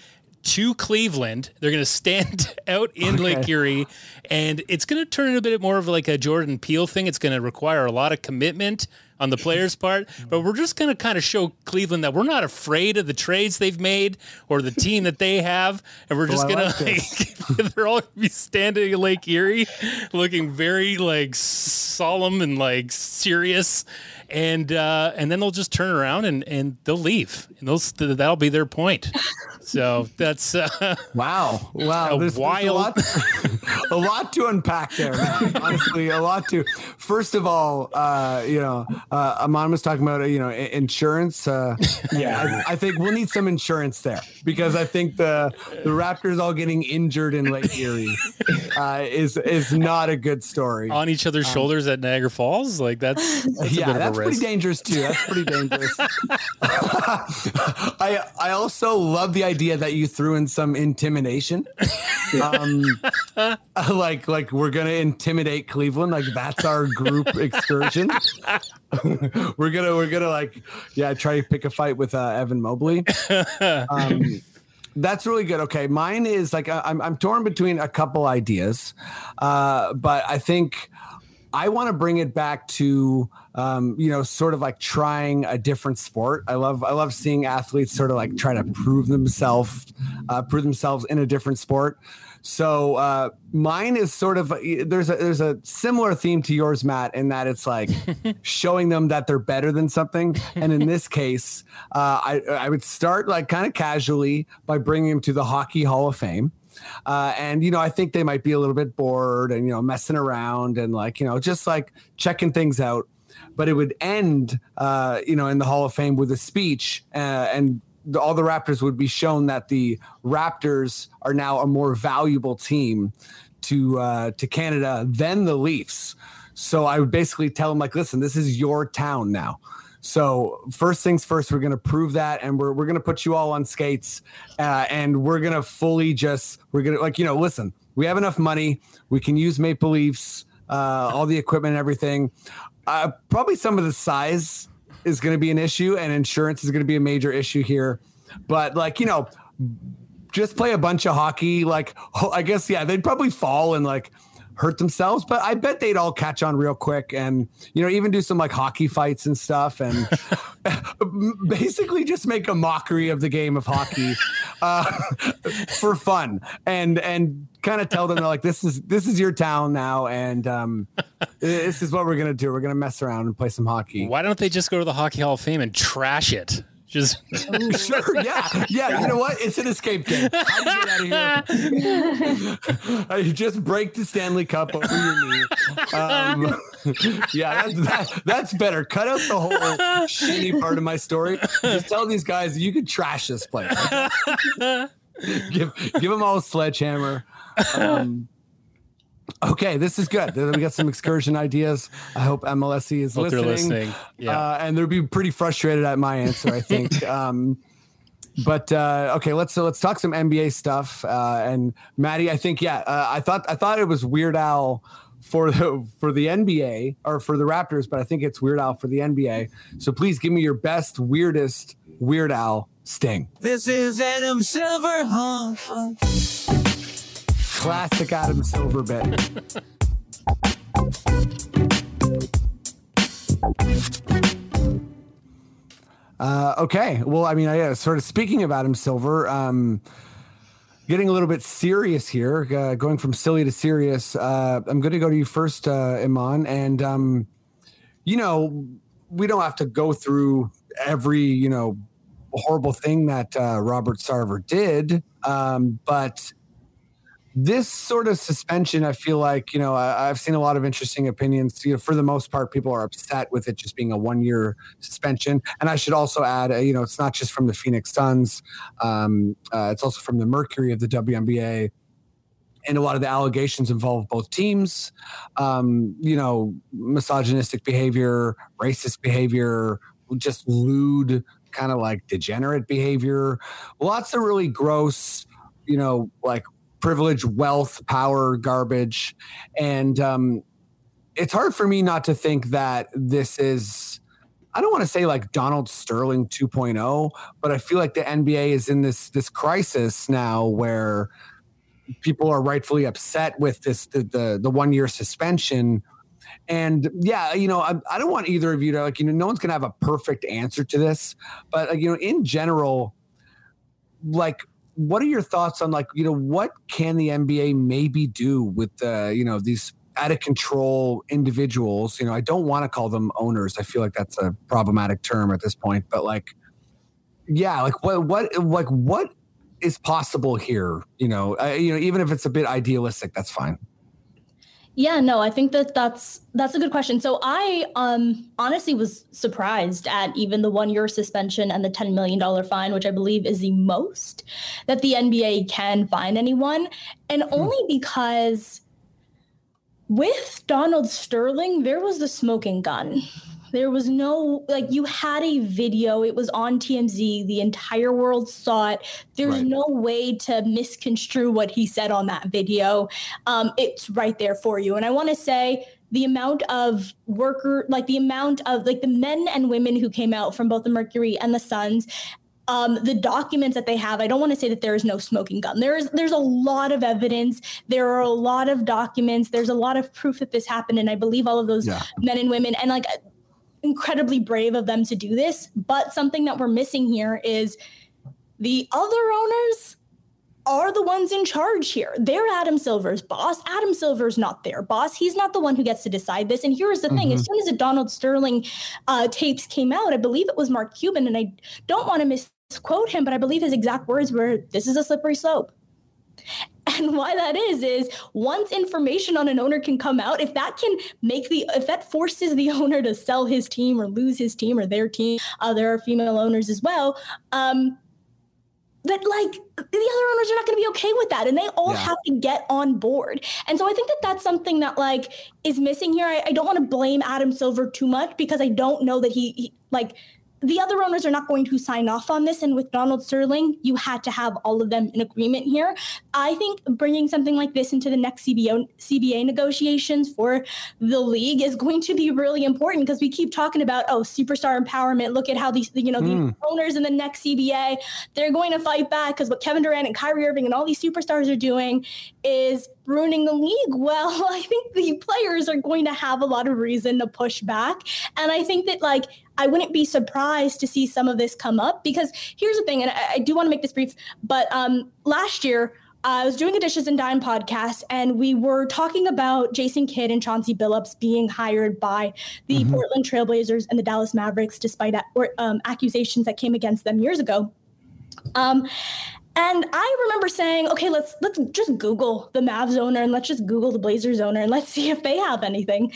to Cleveland. They're going to stand [LAUGHS] out in Lake Erie, and it's going to turn into a bit more of like a Jordan Peele thing. It's going to require a lot of commitment on the players' part, but we're just going to kind of show Cleveland that we're not afraid of the trades they've made or the team that they have, and we're oh, just Oh, going like to like [LAUGHS] they're all going to be standing in Lake Erie, looking very like solemn and like serious. And uh, and then they'll just turn around and, and they'll leave, and they'll that'll be their point. So that's uh, Wow. Wow. A There's, there's a, lot, [LAUGHS] a lot to unpack there. man. Honestly, a lot to. First of all, uh, you know, uh, Imman was talking about uh, you know insurance. Uh, [LAUGHS] Yeah. I, I think we'll need some insurance there because I think the the Raptors all getting injured in Lake Erie [LAUGHS] uh, is is not a good story. On each other's shoulders at Niagara Falls, like that's, that's a Um, yeah, bit of that's a pretty dangerous too. That's pretty dangerous. [LAUGHS] I I also love the idea that you threw in some intimidation. Um, [LAUGHS] like like we're gonna intimidate Cleveland. Like that's our group excursion. [LAUGHS] we're gonna we're gonna like yeah try to pick a fight with uh, Evan Mobley. Um, that's really good. Okay, mine is like I- I'm I'm torn between a couple ideas, uh, but I think I want to bring it back to um, you know sort of like trying a different sport. I love I love seeing athletes sort of like try to prove themselves uh, prove themselves in a different sport. So uh, mine is sort of there's a there's a similar theme to yours, Matt, in that it's like [LAUGHS] showing them that they're better than something. And in this [LAUGHS] case, uh, I I would start like kind of casually by bringing them to the Hockey Hall of Fame. Uh, and you know, I think they might be a little bit bored and you know messing around and like you know just like checking things out. But it would end, uh, you know, in the Hall of Fame with a speech, uh, and the, all the Raptors would be shown that the Raptors are now a more valuable team to uh, to Canada than the Leafs. So I would basically tell them like, listen, this is your town now. So first things first, we're going to prove that, and we're we're going to put you all on skates, uh, and we're going to fully just we're going to like you know listen, we have enough money, we can use Maple Leafs, uh, all the equipment and everything. Uh, probably some of the size is going to be an issue, and insurance is going to be a major issue here. But like you know, just play a bunch of hockey. Like I guess yeah, they'd probably fall and like hurt themselves, but I bet they'd all catch on real quick and you know even do some like hockey fights and stuff and [LAUGHS] basically just make a mockery of the game of hockey [LAUGHS] uh, for fun and and kind of tell them they're like this is this is your town now and um, this is what we're gonna do. We're gonna mess around and play some hockey. Why don't they just go to the Hockey Hall of Fame and trash it? Just [LAUGHS] sure, yeah, yeah. You know what? It's an escape game. I get out of here? [LAUGHS] Just break the Stanley Cup over your knee. Um, [LAUGHS] yeah, that's, that, that's better. Cut out the whole shitty part of my story. Just tell these guys you could trash this place. give give them all a sledgehammer. Um, okay, this is good. We got some excursion ideas. I hope MLSE is hope they're listening. listening. Yeah. Uh, and they'll be pretty frustrated at my answer, I think. [LAUGHS] um, but uh, okay, let's so let's talk some NBA stuff. Uh, and Maddie, I think yeah, uh, I thought I thought it was Weird Al for the for the NBA or for the Raptors, but I think it's Weird Al for the NBA. So please give me your best, weirdest Weird Al sting. This is Adam Silver. Huh? Classic Adam Silver bit. [LAUGHS] Uh, okay. Well, I mean, I uh, sort of speaking of Adam Silver, um, getting a little bit serious here, uh, going from silly to serious. Uh, I'm going to go to you first, uh, Imman. And, um, you know, we don't have to go through every, you know, horrible thing that uh, Robert Sarver did. Um, but this sort of suspension, I feel like, you know, I, I've seen a lot of interesting opinions. You know, for the most part, people are upset with it just being a one year suspension. And I should also add, uh, you know, it's not just from the Phoenix Suns, um, uh, it's also from the Mercury of the WNBA. And a lot of the allegations involve both teams, um, you know, misogynistic behavior, racist behavior, just lewd, kind of like degenerate behavior. Lots of really gross, you know, like privilege, wealth, power, garbage. And um, it's hard for me not to think that this is, I don't want to say like Donald Sterling 2.0, but I feel like the NBA is in this this crisis now where people are rightfully upset with this the the, the one year suspension. And yeah, you know, I, I don't want either of you to like, you know, no one's gonna have a perfect answer to this, but like, you know, in general, like what are your thoughts on like you know what can the NBA maybe do with uh, you know these out of control individuals? You know, I don't want to call them owners. I feel like that's a problematic term at this point. But like, yeah, like what what like what is possible here? You know, uh, you know, even if it's a bit idealistic, that's fine. Yeah, no, I think that that's that's a good question. So I um honestly was surprised at even the 1 year suspension and the 10 million dollar fine, which I believe is the most that the NBA can fine anyone, and only because with Donald Sterling, there was the smoking gun. There was no like you had a video, it was on TMZ, the entire world saw it. There's Right. no way to misconstrue what he said on that video. Um, it's right there for you. And I want to say the amount of worker, like the amount of like the men and women who came out from both the Mercury and the Suns, um, the documents that they have, I don't want to say that there is no smoking gun. There is there's a lot of evidence. There are a lot of documents. There's a lot of proof that this happened, and I believe all of those Yeah. men and women and like incredibly brave of them to do this. But something that we're missing here is the other owners are the ones in charge here. They're Adam Silver's boss. Adam Silver's not their boss. He's not the one who gets to decide this. And here's the thing: as soon as the Donald Sterling uh, tapes came out, I believe it was Mark Cuban, and I don't want to misquote him, but I believe his exact words were, "This is a slippery slope." [LAUGHS] And why that is is once information on an owner can come out, if that can make the if that forces the [LAUGHS] owner to sell his team or lose his team or their team, uh, there are female owners as well. Um, that like the other owners are not going to be okay with that and they all Yeah. have to get on board and so i think that that's something that like is missing here i, I don't want to blame adam silver too much because i don't know that he, he like the other owners are not going to sign off on this and with donald sterling you had to have all of them in agreement here. I think bringing something like this into the next cbo cba negotiations for the league is going to be really important because we keep talking about oh superstar empowerment look at how these you know the hmm. owners in the next cba they're going to fight back because what Kevin Durant and Kyrie Irving and all these superstars are doing is ruining the league. Well, [LAUGHS] I think the players are going to have a lot of reason to push back. And I think that, like, I wouldn't be surprised to see some of this come up because here's the thing, and I, I do want to make this brief, but um, last year, I was doing a Dishes and Dime podcast, and we were talking about Jason Kidd and Chauncey Billups being hired by the Portland Trailblazers and the Dallas Mavericks, despite or, um, accusations that came against them years ago. Um, and I remember saying, okay, let's let's just Google the Mavs owner and let's just Google the Blazers owner and let's [LAUGHS] see if they have anything.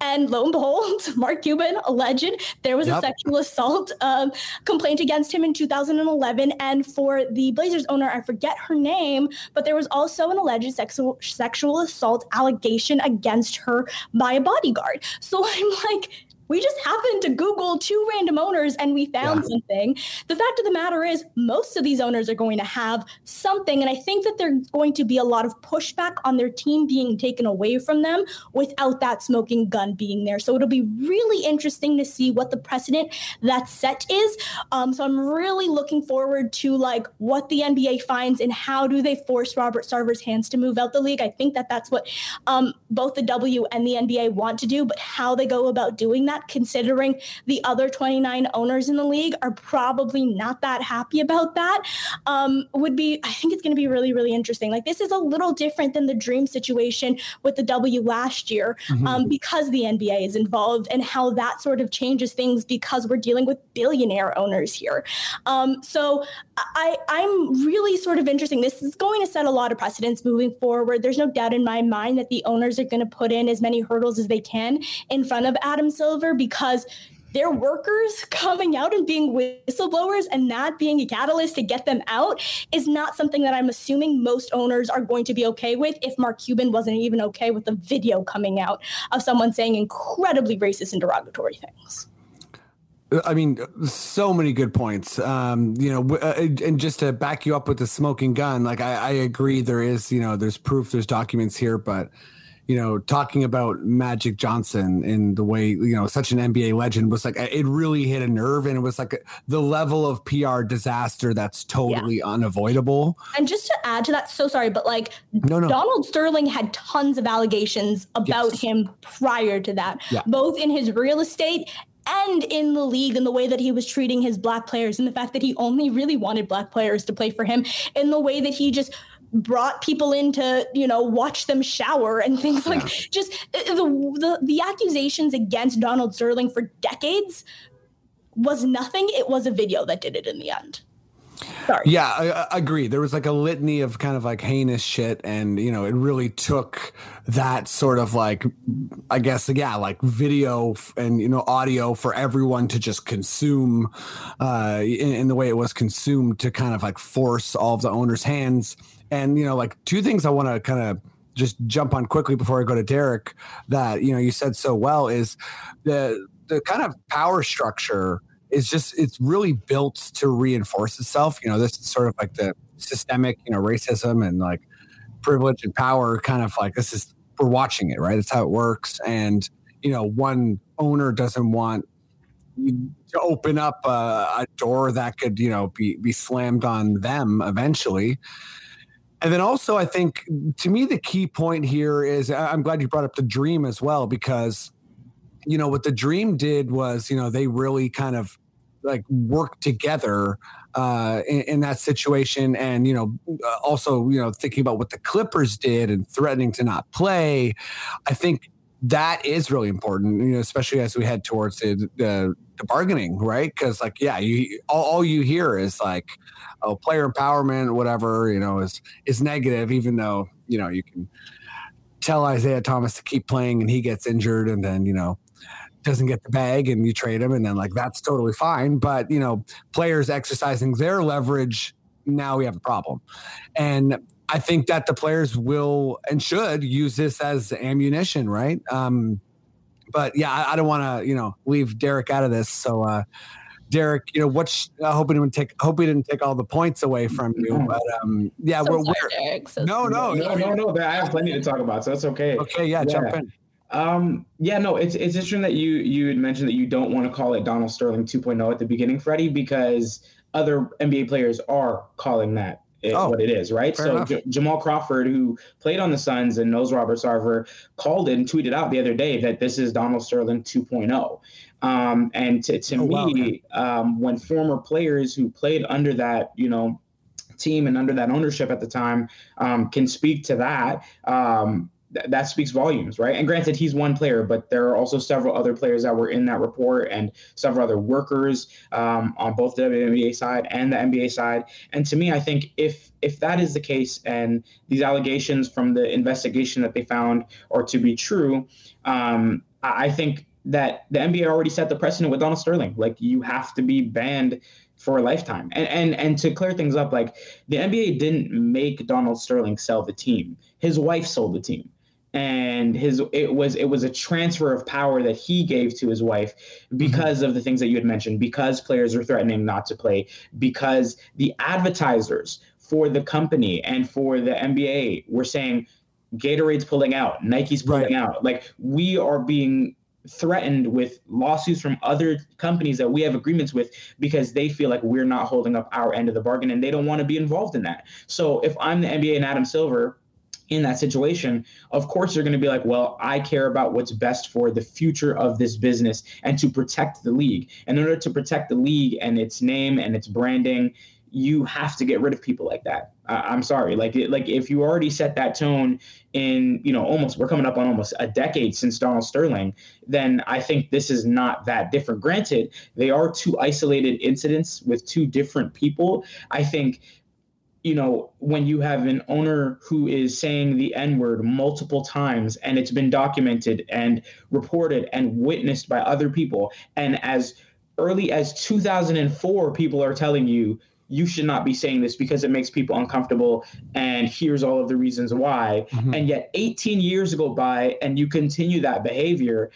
And lo and behold, [LAUGHS] Mark Cuban, alleged, there was a sexual assault um, complaint against him in 2011. And for the Blazers owner, I forget her name, but there was also an alleged sexual sexual assault allegation against her by a bodyguard. So [LAUGHS] I'm like, we just happened to Google two random owners and we found Yeah. something. The fact of the matter is, most of these owners are going to have something. And I think that there's going to be a lot of pushback on their team being taken away from them without that smoking gun being there. So it'll be really interesting to see what the precedent that's set is. Um, so I'm really looking forward to like what the NBA finds and how do they force Robert Sarver's hands to move out the league. I think that that's what um, both the W and the NBA want to do, but how they go about doing that, considering the other 29 owners in the league are probably not that happy about that, um, would be, I think it's going to be really, really interesting. Like, this is a little different than the dream situation with the W last year um, because the NBA is involved and how that sort of changes things because we're dealing with billionaire owners here. Um, so I, I'm really sort of interesting. This is going to set a lot of precedents moving forward. There's no doubt in my mind that the owners are going to put in as many hurdles as they can in front of Adam Silver because their workers [LAUGHS] coming out and being whistleblowers and not being a catalyst to get them out is not something that I'm assuming most owners are going to be okay with if Mark Cuban wasn't even okay with the video coming out of someone saying incredibly racist and derogatory things. I mean, so many good points. Um, you know, uh, and just to back you up with the smoking gun, like I, I agree, there is, you know, there's proof, there's documents here, but you know, talking about Magic Johnson and the way you know such an NBA legend was like it really hit a nerve, and it was like the level of PR disaster that's totally unavoidable. And just to add to that, so sorry, but like No, no. Donald Sterling had tons of allegations about Yes. him prior to that, Yeah. both in his real estate and in the league and the way that he was treating his black players and the fact that he only really wanted black players to play for him in the way that he just brought people in to you know watch them shower and things like just uh, the, the the accusations against Donald Sterling for decades was nothing. It was a video that did it in the end Sorry. Yeah, I, I agree. There was like a litany of kind of like heinous shit, and you know, it really took that sort of like, I guess, yeah, like video and you know, audio for everyone to just consume, uh, in, in the way it was consumed to kind of like force all of the owners' hands. And you know, like two things I want to kind of just jump on quickly before I go to Derick. That you know, you said so well is the the kind of power structure is just it's really built to reinforce itself. You know, this is sort of like the systemic, you know, racism and like privilege and power kind of like this is we're watching it, right? That's how it works. And you know, one owner doesn't want to open up a, a door that could, you know, be be slammed on them eventually. And then also, I think to me the key point here is I'm glad you brought up the dream as well because you know what the dream did was you know they really kind of like work together uh, in, in that situation, and you know uh, also you know thinking about what the Clippers did and threatening to not play. I think that is really important, you know, especially as we head towards the the, the bargaining, right? Because like yeah, you all, all you hear is like oh player empowerment, whatever you know is is negative, even though you know you can tell Isaiah Thomas to keep playing and he gets injured and then, you know, doesn't get the bag and you trade him and then like that's totally fine. But, you know, players exercising their leverage, now we have a problem. And I think that the players will and should use this as ammunition, right? Um, but yeah, I, I don't want to, you know, leave Derick out of this. So, uh, Derick, you know, what's I hope we didn't take hope we didn't take all the points away from you, but um, yeah, So we're, sorry, we're Derick. So no, no, no, no, no. I have plenty to talk about, so that's okay. Okay, yeah, jump in. Um, yeah, no, it's it's interesting that you you had mentioned that you don't want to call it Donald Sterling 2.0 at the beginning, Freddie, because other NBA players are calling that it, Oh, what it is, right? So. J- Jamal Crawford, who played on the Suns and knows Robert Sarver, called it and tweeted out the other day that this is Donald Sterling 2.0. Um, and to, to Oh, wow, me, um, when former players who played under that, you know, team and under that ownership at the time um, can speak to that. Um, th- that speaks volumes, right? And granted, he's one player, but there are also several other players that were in that report and several other workers um, on both the WNBA side and the NBA side. And to me, I think if if that is the case, and these allegations from the investigation that they found are to be true, um, I I think that the NBA already set the precedent with Donald Sterling. Like you have to be banned for a lifetime. And and and to clear things up, like the NBA didn't make Donald Sterling sell the team. His wife sold the team. And his it was it was a transfer of power that he gave to his wife mm-hmm. because of the things that you had mentioned, because players are threatening not to play, because the advertisers for the company and for the NBA were saying Gatorade's pulling out, Nike's pulling Right. out. Like we are being threatened with lawsuits from other companies that we have agreements with because they feel like we're not holding up our end of the bargain and they don't want to be involved in that. So if I'm the NBA and Adam Silver in that situation, of course they're going to be like, well, I care about what's best for the future of this business and to protect the league. And in order to protect the league and its name and its branding, you have to get rid of people like that. I I'm sorry, like like if you already set that tone in, you know, almost we're coming up on almost a decade since Donald Sterling, then I think this is not that different. Granted, they are two isolated incidents with two different people. I think you know, when you have an owner who is saying the N word multiple times and it's been documented and reported and witnessed by other people, and as early as 2004, people are telling you, you should not be saying this because it makes people uncomfortable, and here's all of the reasons why. Mhm. And yet, 18 years go by and you continue that behavior.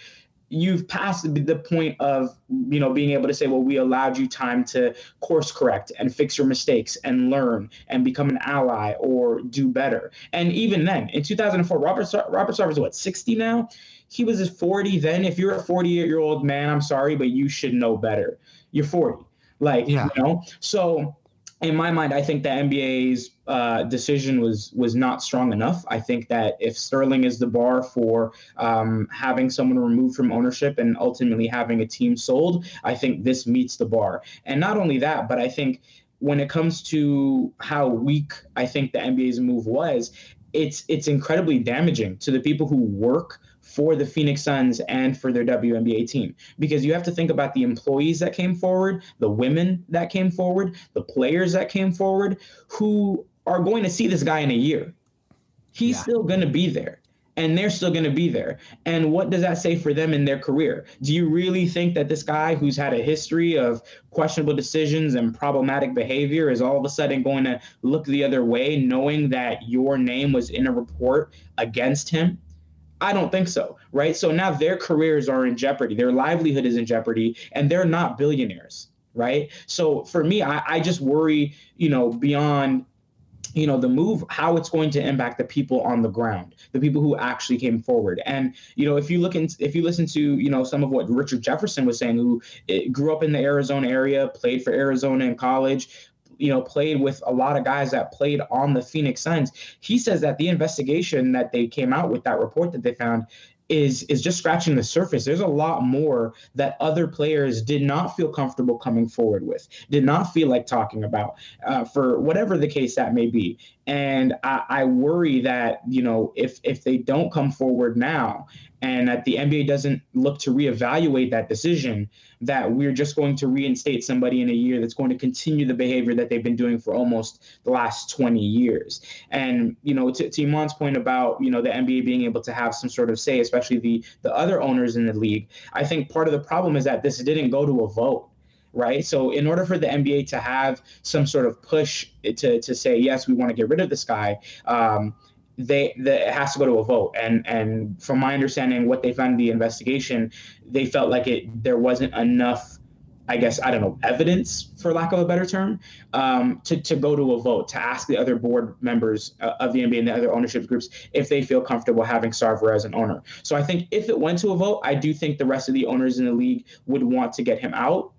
You've passed the- point of you know being able to say, well, we allowed you time to course correct and fix your mistakes and learn and become an ally or do better. And even then, in 2004, Robert Robert Sarver is what 60 now. He was 40 then. If you're a 48 year old man, I'm sorry, but you should know better. You're 40, like Yeah. you know. So in my mind, I think the NBA's uh, decision was was not strong enough. I think that if Sterling is the bar for um, having someone removed from ownership and ultimately having a team sold, I think this meets the bar. And not only that, but I think when it comes to how weak I think the NBA's move was, it's it's incredibly damaging to the people who work for the Phoenix Suns and for their WNBA team. Because you have to think about the employees that came forward, the women that came forward, the players that came forward, who are going to see this guy in a year. He's Yeah. still going to be there and they're still going to be there. And what does that say for them in their career? Do you really think that this guy who's had a history of questionable decisions and problematic behavior is all of a sudden going to look the other way, knowing that your name was in a report against him? I don't think so, right? So now their careers are in jeopardy, their livelihood is in jeopardy, and they're not billionaires, right? So for me, I, I just worry, you know, beyond you know the move how it's going to impact the people on the ground the people who actually came forward. And you know if you look in if you listen to you know some of what richard jefferson was saying who eh, grew up in the arizona area played for arizona in college you know played with a lot of guys that played on the phoenix suns he says that the investigation that they came out with that report that they found is is just scratching the surface. There's a lot more that other players did not feel comfortable coming forward with, did not feel like talking about, uh, for whatever the case that may be. And I, I worry that you know if if they don't come forward now, and that the NBA doesn't look to reevaluate that decision, that we're just going to reinstate somebody in a year that's going to continue the behavior that they've been doing for almost the last 20 years. And you know, to, to Imman's point about you know the NBA being able to have some sort of say, especially the the other owners in the league, I think part of the problem is that this didn't go to a vote right? So in order for the NBA to have some sort of push to to say yes, we want to get rid of this guy, um, they the, it has to go to a vote. And and from my understanding, what they found in the investigation, they felt like it there wasn't enough. I guess I don't know evidence, for lack of a better term, um, to to go to a vote to ask the other board members uh, of the NBA and the other ownership groups if they feel comfortable having Sarver as an owner. So I think if it went to a vote, I do think the rest of the owners in the league would want to get him out.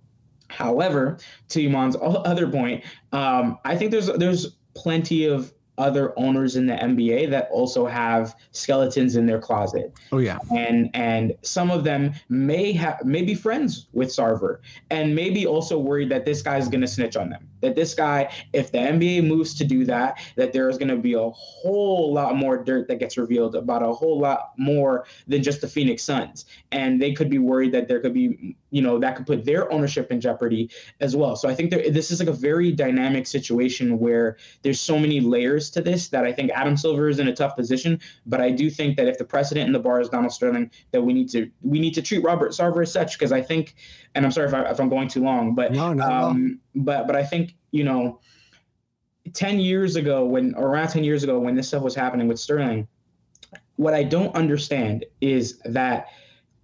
However, to Imman's other point, um, I think there's there's plenty of other owners in the NBA that also have skeletons in their closet. Oh yeah. And and some of them may have may be friends with Sarver and maybe also worried that this guy's gonna snitch on them. That this guy, if the NBA moves to do that, that there is gonna be a whole lot more dirt that gets revealed about a whole lot more than just the Phoenix Suns. And they could be worried that there could be, you know, that could put their ownership in jeopardy as well. So I think there, this is like a very dynamic situation where there's so many layers to this that I think Adam Silver is in a tough position. But I do think that if the precedent in the bar is Donald Sterling, that we need to we need to treat Robert Sarver as such because I think, and I'm sorry if, I, if I'm going too long, but No, all. um, but but I think you know, ten years ago when or around ten years ago when this stuff was happening with Sterling, what I don't understand is that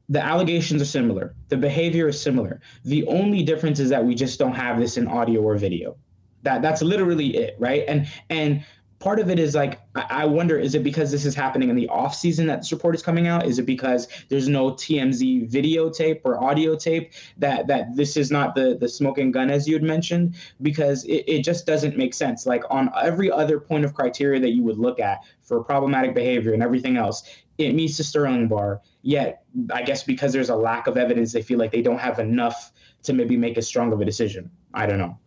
the allegations are similar, the behavior is similar. The only difference is that we just don't have this in audio or video. That that's literally it, right? And and part of it is like I wonder is it because this is happening in the off season that this report is coming out? Is it because there's no TMZ videotape or audio tape that that this is not the the smoking gun as you had mentioned? Because it, it just doesn't make sense. Like on every other point of criteria that you would look at for problematic behavior and everything else, it meets the Sterling bar. Yet I guess because there's a lack of evidence, they feel like they don't have enough to maybe make as strong of a decision. I don't know.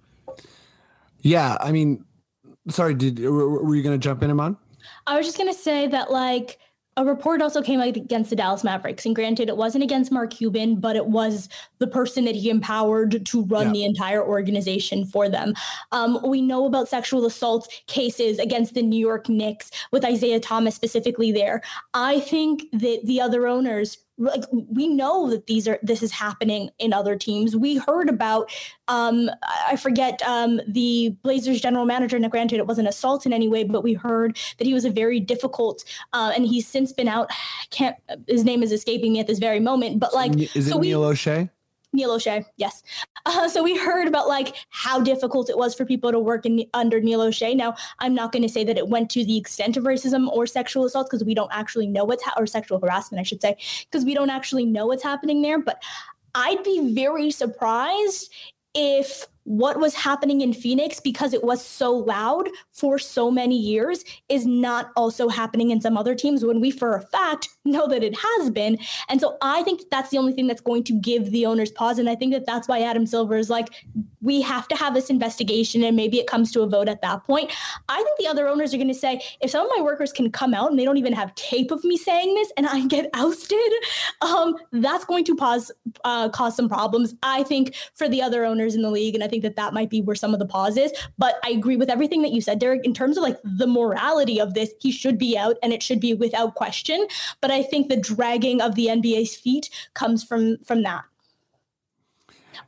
Yeah. I mean, sorry. Did were you going to jump in, Imman? I was just gonna say that like a report also came out against the Dallas Mavericks, and granted, it wasn't against Mark Cuban, but it was the person that he empowered to run Yeah. the entire organization for them. Um, we know about sexual assault cases against the New York Knicks with Isiah Thomas specifically there. I think that the other owners like we know that these are this is happening in other teams we heard about um i forget um the blazers general manager now granted it wasn't assault in any way but we heard that he was a very difficult uh, and he's since been out can't his name is escaping me at this very moment but like is it so we- Neil Olshey? Neil Olshey, yes. Uh, so we heard about like how difficult it was for people to work in under Neil Olshey. Now, I'm not going to say that it went to the extent of racism or sexual assault because we don't actually know what's ha- or sexual harassment, I should say, because we don't actually know what's happening there. But I'd be very surprised if what was happening in Phoenix because it was so loud for so many years is not also happening in some other teams when we for a fact know that it has been. And so I think that's the only thing that's going to give the owners pause. And I think that that's why Adam Silver is like, we have to have this investigation and maybe it comes to a vote at that point. I think the other owners are going to say, if some of my workers can come out and they don't even have tape of me saying this and I get ousted, um, that's going to pause, uh, cause some problems, I think, for the other owners in the league. And I think that that might be where some of the pause is. But I agree with everything that you said, Derick, in terms of like the morality of this, he should be out and it should be without question. But I think the dragging of the NBA's feet comes from from that.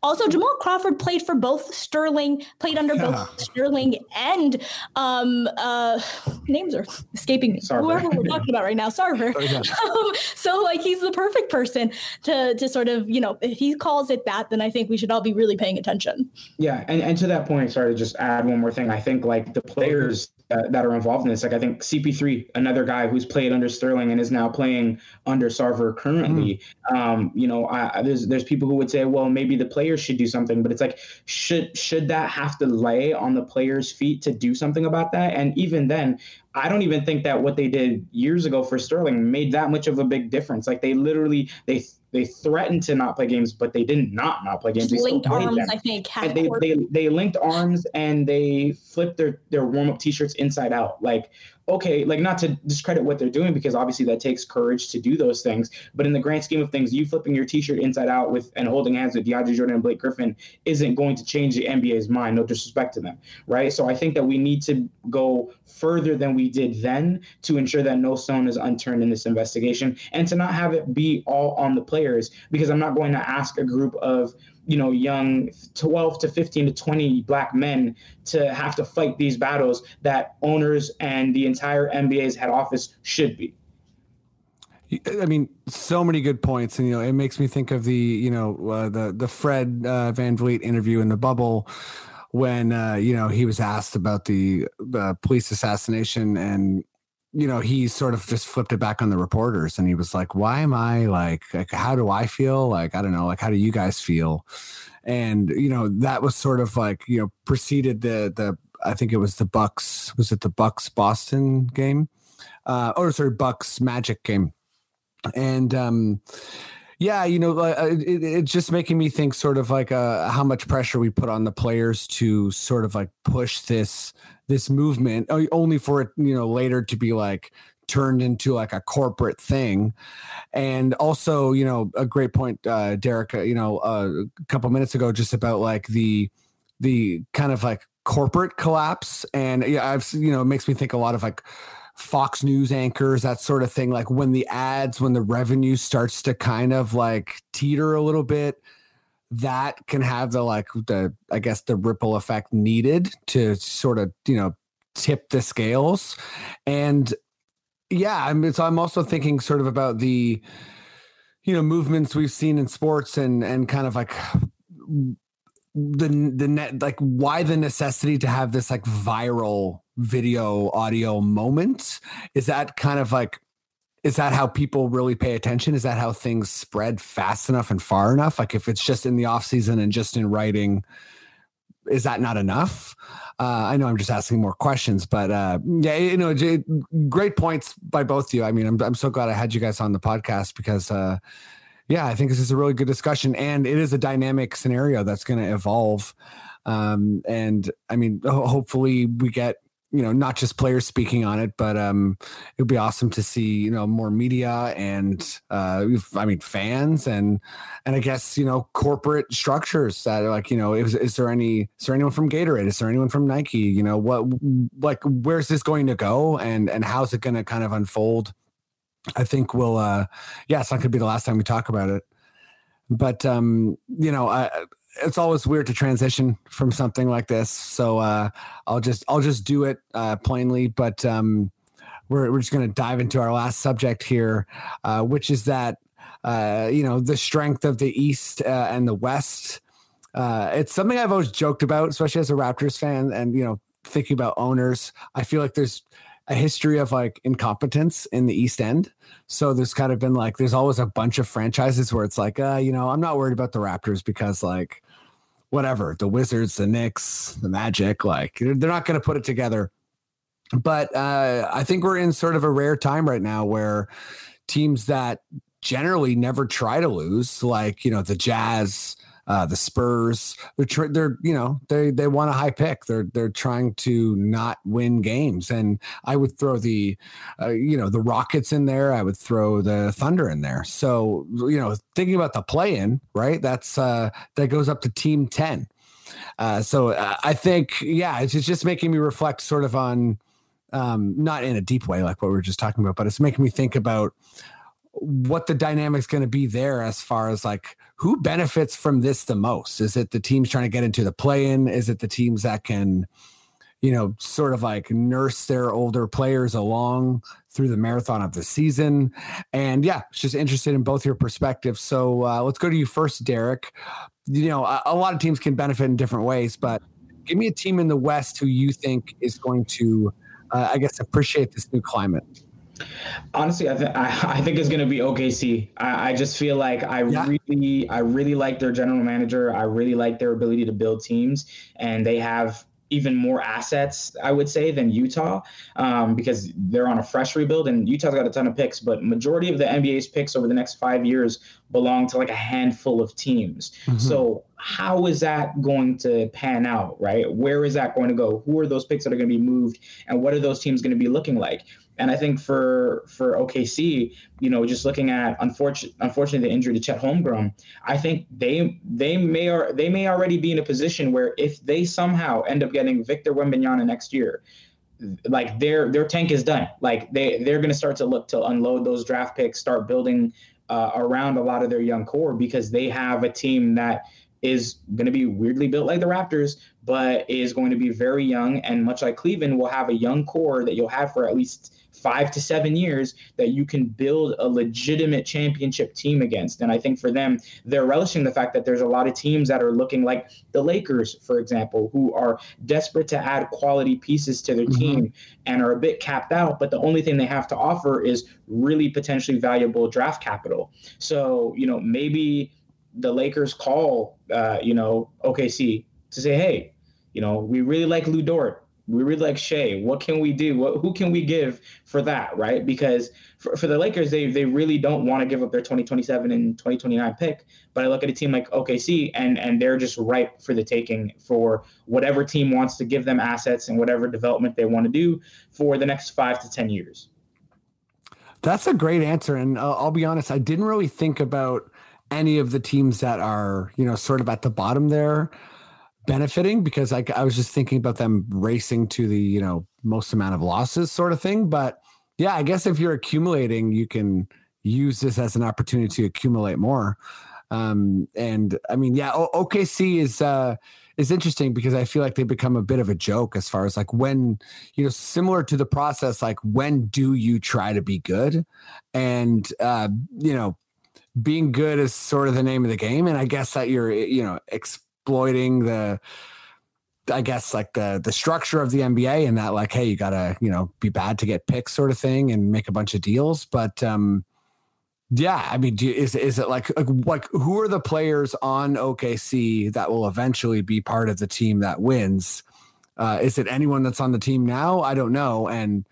Also, Jamal Crawford played for both Sterling, played under Yeah. both Sterling and um uh names are escaping me. Sarver. Whoever we're talking about right now, Sarver. [LAUGHS] Um, so like he's the perfect person to to sort of, you know, if he calls it that, then I think we should all be really paying attention. Yeah, and, and to that point, sorry to just add one more thing. I think like the players uh, that are involved in this, like I think CP3, another guy who's played under Sterling and is now playing under Sarver currently. Um, you know, I, I- there's there's people who would say, well, maybe the players should do something, but it's like, should should that have to lay on the players' feet to do something about that? And even then, I don't even think that what they did years ago for Sterling made that much of a big difference. Like they literally they they threatened to not play games, but they didn't not not play games. They linked arms, them. I think, and they, they they linked arms and they flipped their their warm up t-shirts inside out. Like okay like not to discredit what they're doing because obviously that takes courage to do those things but in the grand scheme of things you flipping your t-shirt inside out with and holding hands with DeAndre Jordan and Blake Griffin isn't going to change the NBA's mind no disrespect to them right? So I think that we need to go further than we did then to ensure that no stone is unturned in this investigation and to not have it be all on the players because I'm not going to ask a group of you know young 12 to 15 to 20 black men to have to fight these battles that owners and the entire NBA's head office should be. I mean, so many good points, and you know, it makes me think of the you know uh, the the Fred uh, VanVleet interview in the bubble when uh, you know he was asked about the the police assassination, and you know he sort of just flipped it back on the reporters, and he was like, "Why am I like like how do I feel? Like I don't know, like how do you guys feel?" And you know that was sort of like you know preceded the the I think it was the Bucks was it the Bucks Boston game, uh, or sorry Bucks Magic game and um yeah you know uh, it, it's just making me think sort of like uh how much pressure we put on the players to sort of like push this this movement only for it you know later to be like turned into like a corporate thing. And also you know a great point uh derick uh, you know uh, a couple minutes ago just about like the the kind of like corporate collapse. And yeah i've you know it makes me think a lot of like Fox News anchors, that sort of thing. Like when the ads, when the revenue starts to kind of like teeter a little bit, that can have the like the I guess the ripple effect needed to sort of you know tip the scales. And yeah, I'm so I'm also thinking sort of about the you know movements we've seen in sports and and kind of like the the net like why the necessity to have this like viral video audio moment? Is that kind of like is that how people really pay attention? Is that how things spread fast enough and far enough? Like if it's just in the off season and just in writing is that not enough? Uh, i know i'm just asking more questions but uh, yeah you know great points by both of you. I mean I'm, I'm so glad i had you guys on the podcast because uh, yeah, I think this is a really good discussion, and it is a dynamic scenario that's going to evolve. Um, and I mean, ho- hopefully, we get you know not just players speaking on it, but um, it would be awesome to see you know more media and uh, I mean fans and and I guess you know corporate structures that are like you know is, is there any is there anyone from Gatorade? Is there anyone from Nike? You know what like where's this going to go and and how's it going to kind of unfold? I think we'll uh yeah, it's not gonna be the last time we talk about it. But um, you know, I it's always weird to transition from something like this. So uh I'll just I'll just do it uh plainly, but um we're we're just gonna dive into our last subject here, uh, which is that uh, you know, the strength of the East uh, and the West. Uh, it's something I've always joked about, especially as a Raptors fan, and you know, thinking about owners. I feel like there's a history of like incompetence in the East End. So there's kind of been like there's always a bunch of franchises where it's like, uh, you know, I'm not worried about the Raptors because like whatever, the Wizards, the Knicks, the Magic, like they're not going to put it together. But uh, I think we're in sort of a rare time right now where teams that generally never try to lose, like you know the Jazz, uh, the Spurs. They're tr- they're you know they they want a high pick. They're they're trying to not win games, and I would throw the uh, you know the Rockets in there. I would throw the Thunder in there. So you know thinking about the play in right, that's uh, that goes up to Team Ten. Uh, so uh, I think yeah, it's just making me reflect sort of on um, not in a deep way like what we were just talking about, but it's making me think about what the dynamic's going to be there as far as like who benefits from this the most? Is it the teams trying to get into the play in is it the teams that can you know sort of like nurse their older players along through the marathon of the season? And yeah just interested in both your perspectives. So uh, let's go to you first derick. You know a, a lot of teams can benefit in different ways but give me a team in the west who you think is going to uh, i guess appreciate this new climate Honestly, I, th- I, [LAUGHS] I think it's going to be OKC. I, I just feel like I Yeah. really I really like their general manager. I really like their ability to build teams, and they have even more assets, I would say, than Utah um, because they're on a fresh rebuild. And Utah's got a ton of picks, but majority of the NBA's picks over the next five years belong to like a handful of teams. So how is that going to pan out, right? Where is that going to go? Who are those picks that are going to be moved, and what are those teams going to be looking like? And I think for for OKC, you know, just looking at unfortunate, unfortunately the injury to Chet Holmgren, I think they they may or they may already be in a position where if they somehow end up getting Victor Wembanyama next year, like their their tank is done. Like they they're going to start to look to unload those draft picks, start building uh, around a lot of their young core because they have a team that is going to be weirdly built like the Raptors, but is going to be very young and much like Cleveland will have a young core that you'll have for at least five to seven years that you can build a legitimate championship team against. And I think for them, they're relishing the fact that there's a lot of teams that are looking like the Lakers, for example, who are desperate to add quality pieces to their Mhm. team and are a bit capped out. But the only thing they have to offer is really potentially valuable draft capital. So, you know, maybe the Lakers call, uh, you know, OKC to say, hey, you know, we really like Lu Dort. We really like Shai. What can we do? What who can we give for that, right? Because for, for the Lakers, they they really don't want to give up their 2027 and 2029 pick. But I look at a team like OKC and and they're just ripe for the taking for whatever team wants to give them assets and whatever development they want to do for the next five to ten years. That's a great answer. And uh, I'll be honest, I didn't really think about any of the teams that are, you know, sort of at the bottom there benefiting because I, I was just thinking about them racing to the, you know, most amount of losses sort of thing. But yeah, I guess if you're accumulating, you can use this as an opportunity to accumulate more. Um, and I mean, yeah, o- OKC is, uh, is interesting because I feel like they become a bit of a joke as far as like when, you know, similar to the process, like when do you try to be good? And, uh, you know, being good is sort of the name of the game. And I guess that you're, you know, exploiting the, I guess like the the structure of the NBA and that like, hey, you gotta, you know, be bad to get picks sort of thing and make a bunch of deals. But um yeah, I mean, you, is is it like like like who are the players on OKC that will eventually be part of the team that wins? Uh, is it anyone that's on the team now? I don't know. And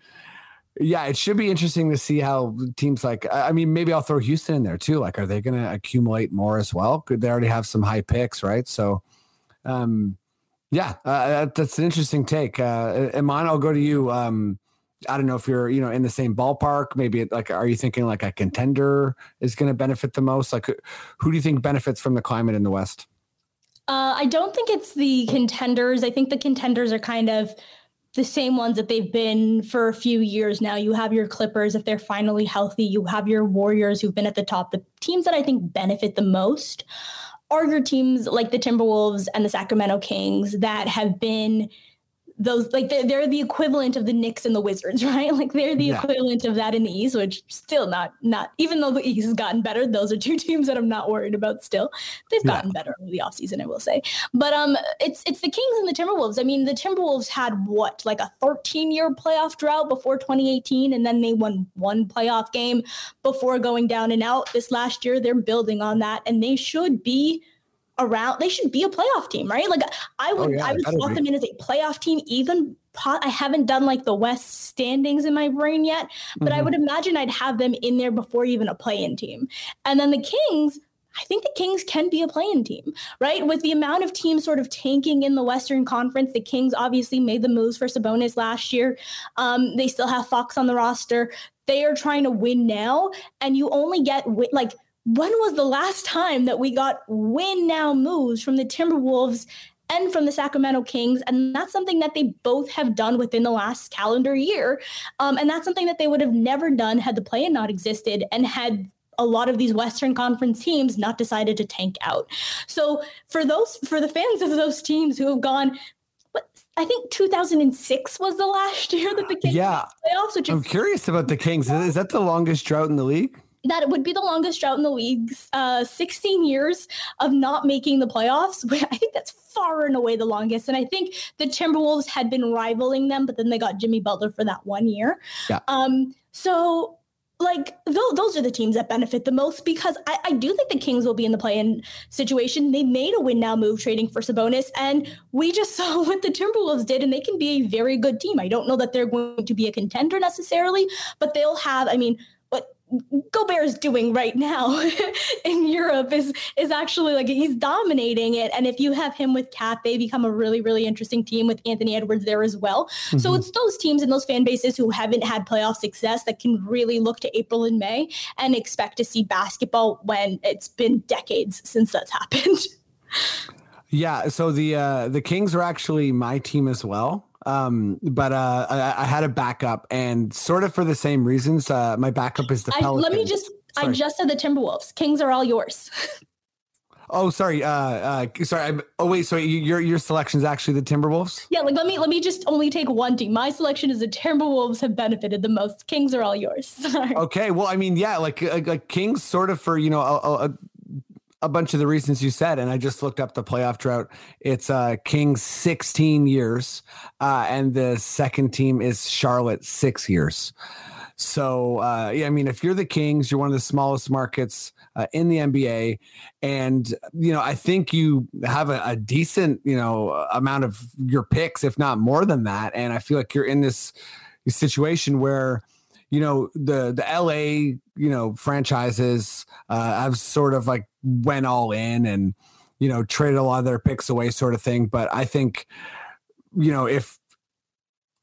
yeah, it should be interesting to see how teams like. I mean, maybe I'll throw Houston in there too. Like, are they going to accumulate more as well? Could they already have some high picks, right? So, um, yeah, uh, that, that's an interesting take. Uh, Imman, I'll go to you. Um, I don't know if you're, you know, in the same ballpark. Maybe like, are you thinking like a contender is going to benefit the most? Like, who- who do you think benefits from the climate in the West? Uh, I don't think it's the contenders. I think the contenders are kind of the same ones that they've been for a few years now. You have your Clippers if they're finally healthy. You have your Warriors who've been at the top. The teams that I think benefit the most are your teams like the Timberwolves and the Sacramento Kings that have been those like they're, they're the equivalent of the Knicks and the Wizards, [LAUGHS] right? Like they're the Yeah. equivalent of that in the East, which still not not even though the East has gotten better, those are two [LAUGHS] teams that I'm not worried about still. They've Yeah. gotten better over the offseason, I will say. But um it's it's the Kings and the Timberwolves. I mean, the Timberwolves had what, like a 13 year playoff drought before 2018, and then they won one playoff game before going down and out this last year. They're building on that, and they should be around they should be a playoff team right like i would Oh, yeah, i would slot them in as a playoff team even I haven't done like the West standings in my brain yet, but I Mhm. would imagine I'd have them in there before even a play-in team. And then the Kings, I think the Kings can be a play-in team, right? With the amount of teams sort of tanking in the Western Conference, the Kings obviously made the moves for Sabonis last year. Um, they still have Fox on the roster. They are trying to win now, and you only get like when was the last time that we got win now moves from the Timberwolves and from the Sacramento Kings? And that's something that they both have done within the last calendar year. Um, and that's something that they would have never done had the play in not existed and had a lot of these Western Conference teams not decided to tank out. So for those for the fans of those teams who have gone, but I think 2006 was the last [LAUGHS] year that the Kings Yeah, playoffs, which I'm is curious about the Kings. Is that the longest drought in the league? That it would be the longest drought in the leagues. Uh, 16 years of not making the playoffs. [LAUGHS] I think that's far and away the longest. And I think the Timberwolves had been rivaling them, but then they got Jimmy Butler for that one year. Yeah. Um, so like th- those are the teams that benefit the most because I, I do think the Kings will be in the play-in situation. They made a win now move trading for Sabonis, and we just [LAUGHS] saw what the Timberwolves did, and they can be a very good team. I don't know that they're going to be a contender necessarily, but they'll have. I mean, Gobert is doing right now [LAUGHS] in Europe is is actually like he's dominating it. And if you have him with KAT, they become a really really interesting team with Anthony Edwards there as well. So Mhm. it's those teams and those fan bases who haven't had playoff success that can really look to April and May and expect to see basketball when it's been decades since that's happened. [LAUGHS] Yeah, so the uh the Kings are actually my team as well. Um, but uh I, I had a backup and sort of for the same reasons. Uh my backup is the I, Pelicans. let me just. I just said the Timberwolves. Kings are all yours. [LAUGHS] Oh, sorry. Uh, uh sorry. I'm, oh, wait. So your your selection is actually the Timberwolves. Yeah, like let me let me just only take one team. My selection is the Timberwolves have benefited the most. Kings are all yours. [LAUGHS] Sorry. Okay. Well, I mean, yeah, like like, like Kings, sort of for you know a, a, a bunch of the reasons you said, and I just looked up the playoff drought. It's uh Kings 16 years, uh, and the second team is Charlotte six years. So uh, yeah, I mean, if you're the Kings, you're one of the smallest markets uh, in the NBA, and you know I think you have a, a decent you know amount of your picks, if not more than that. And I feel like you're in this situation where you know the the LA you know franchises uh, have sort of like went all in and you know traded a lot of their picks away, sort of thing. But I think you know if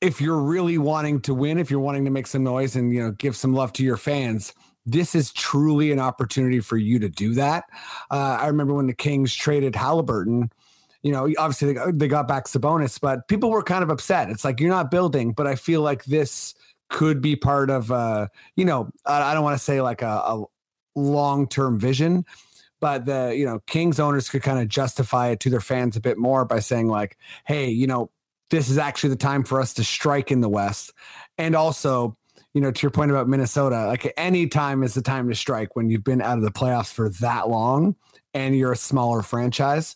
if you're really wanting to win, if you're wanting to make some noise and you know give some love to your fans, this is truly an opportunity for you to do that. Uh, I remember when the Kings traded Halliburton. You know, obviously they got, they got back Sabonis, but people were kind of upset. It's like you're not building, but I feel like this could be part of, uh, you know, I, I don't want to say like a, a long term vision, but the you know Kings owners could kind of justify it to their fans a bit more by saying like, hey, you know, this is actually the time for us to strike in the West, and also. You know, to your point about Minnesota, like any time is the time to strike when you've been out of the playoffs for that long and you're a smaller franchise.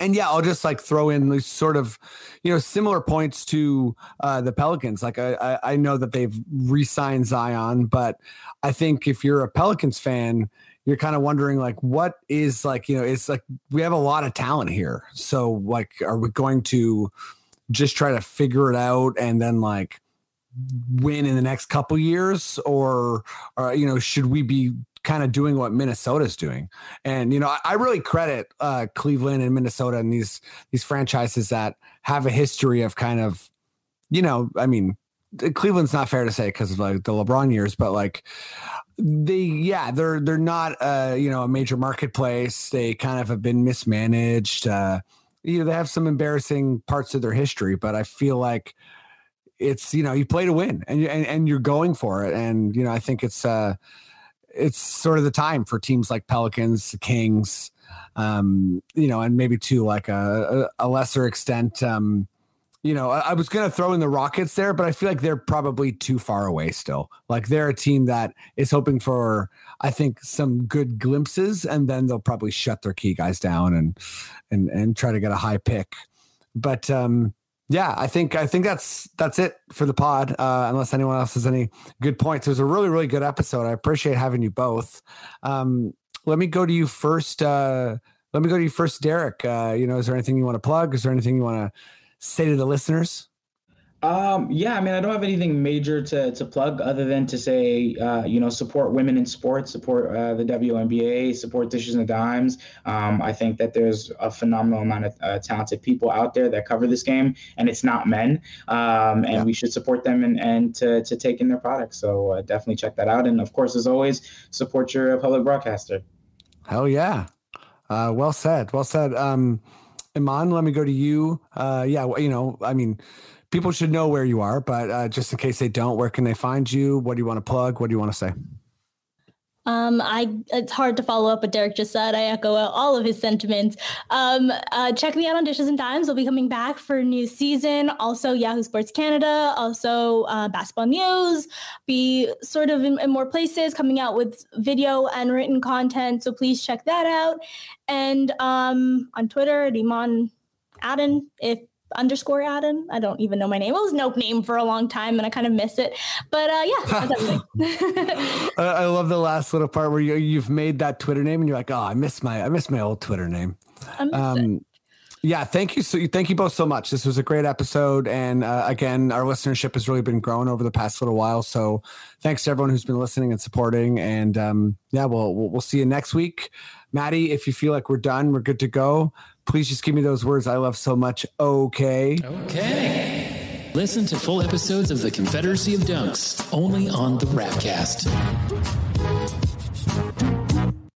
And yeah, I'll just like throw in these sort of, you know, similar points to uh, the Pelicans. Like I, I, I know that they've re-signed Zion, but I think if you're a Pelicans fan, you're kind of wondering like, what is like, you know, it's like we have a lot of talent here. So like, are we going to just try to figure it out and then like win in the next couple years, or, or you know, should we be kind of doing what Minnesota's doing? And you know, I, I really credit uh, Cleveland and Minnesota and these these franchises that have a history of kind of, you know, I mean, Cleveland's not fair to say because of like the LeBron years, but like they, yeah, they're they're not uh, you know a major marketplace. They kind of have been mismanaged. Uh, you know, they have some embarrassing parts of their history, but I feel like it's you know you play to win and you and, and you're going for it, and you know I think it's uh it's sort of the time for teams like Pelicans, Kings, um, you know, and maybe to like a, a lesser extent, um, you know, I, I was going to throw in the Rockets there, but I feel like they're probably too far away still. Like they're a team that is hoping for, I think, some good glimpses, and then they'll probably shut their key guys down and and and try to get a high pick. But um, yeah, I think I think that's that's it for the pod. Uh, unless anyone else has any good points, it was a really really good episode. I appreciate having you both. Um, let me go to you first. Uh, let me go to you first, Derick. Uh, you know, is there anything you want to plug? Is there anything you want to say to the listeners? Um, yeah, I mean, I don't have anything major to, to plug other than to say, uh, you know, support women in sports, support uh, the WNBA, support Dishes and Dimes. Um, I think that there's a phenomenal amount of uh, talented people out there that cover this game, and it's not men. Um, and Yeah. we should support them and, and to, to take in their products. So uh, definitely check that out. And of course, as always, support your public broadcaster. Hell yeah. Uh, well said. Well said. Imman, let me go to you. Uh, yeah, you know, I mean, people should know where you are, but uh, just in case they don't, where can they find you? What do you want to plug? What do you want to say? Um, I it's hard to follow up what Derick just said. I echo all of his sentiments. Um, uh, check me out on Dishes and Dimes. We'll be coming back for a new season. Also, Yahoo Sports Canada. Also, uh, Basketball News. Be sort of in, in more places, coming out with video and written content. So please check that out. And um, on Twitter, Imman Adan, if underscore Adan. I don't even know my name. It was no name for a long time, and I kind of miss it. But uh, yeah. [LAUGHS] [LAUGHS] I, love the last little part where you, you've made that Twitter name and you're like, oh, I miss my, I miss my old Twitter name. Um, yeah, thank you. So thank you both so much. This was a great episode, and uh, again, our listenership has really been growing over the past little while. So thanks to everyone who's been listening and supporting. And um, yeah, we'll, we'll we'll see you next week, Maddie. If you feel like we're done, we're good to go. Please just give me those words I love so much. Okay. Okay. Listen to full episodes of the Confederacy of Dunks only on the Rapcast.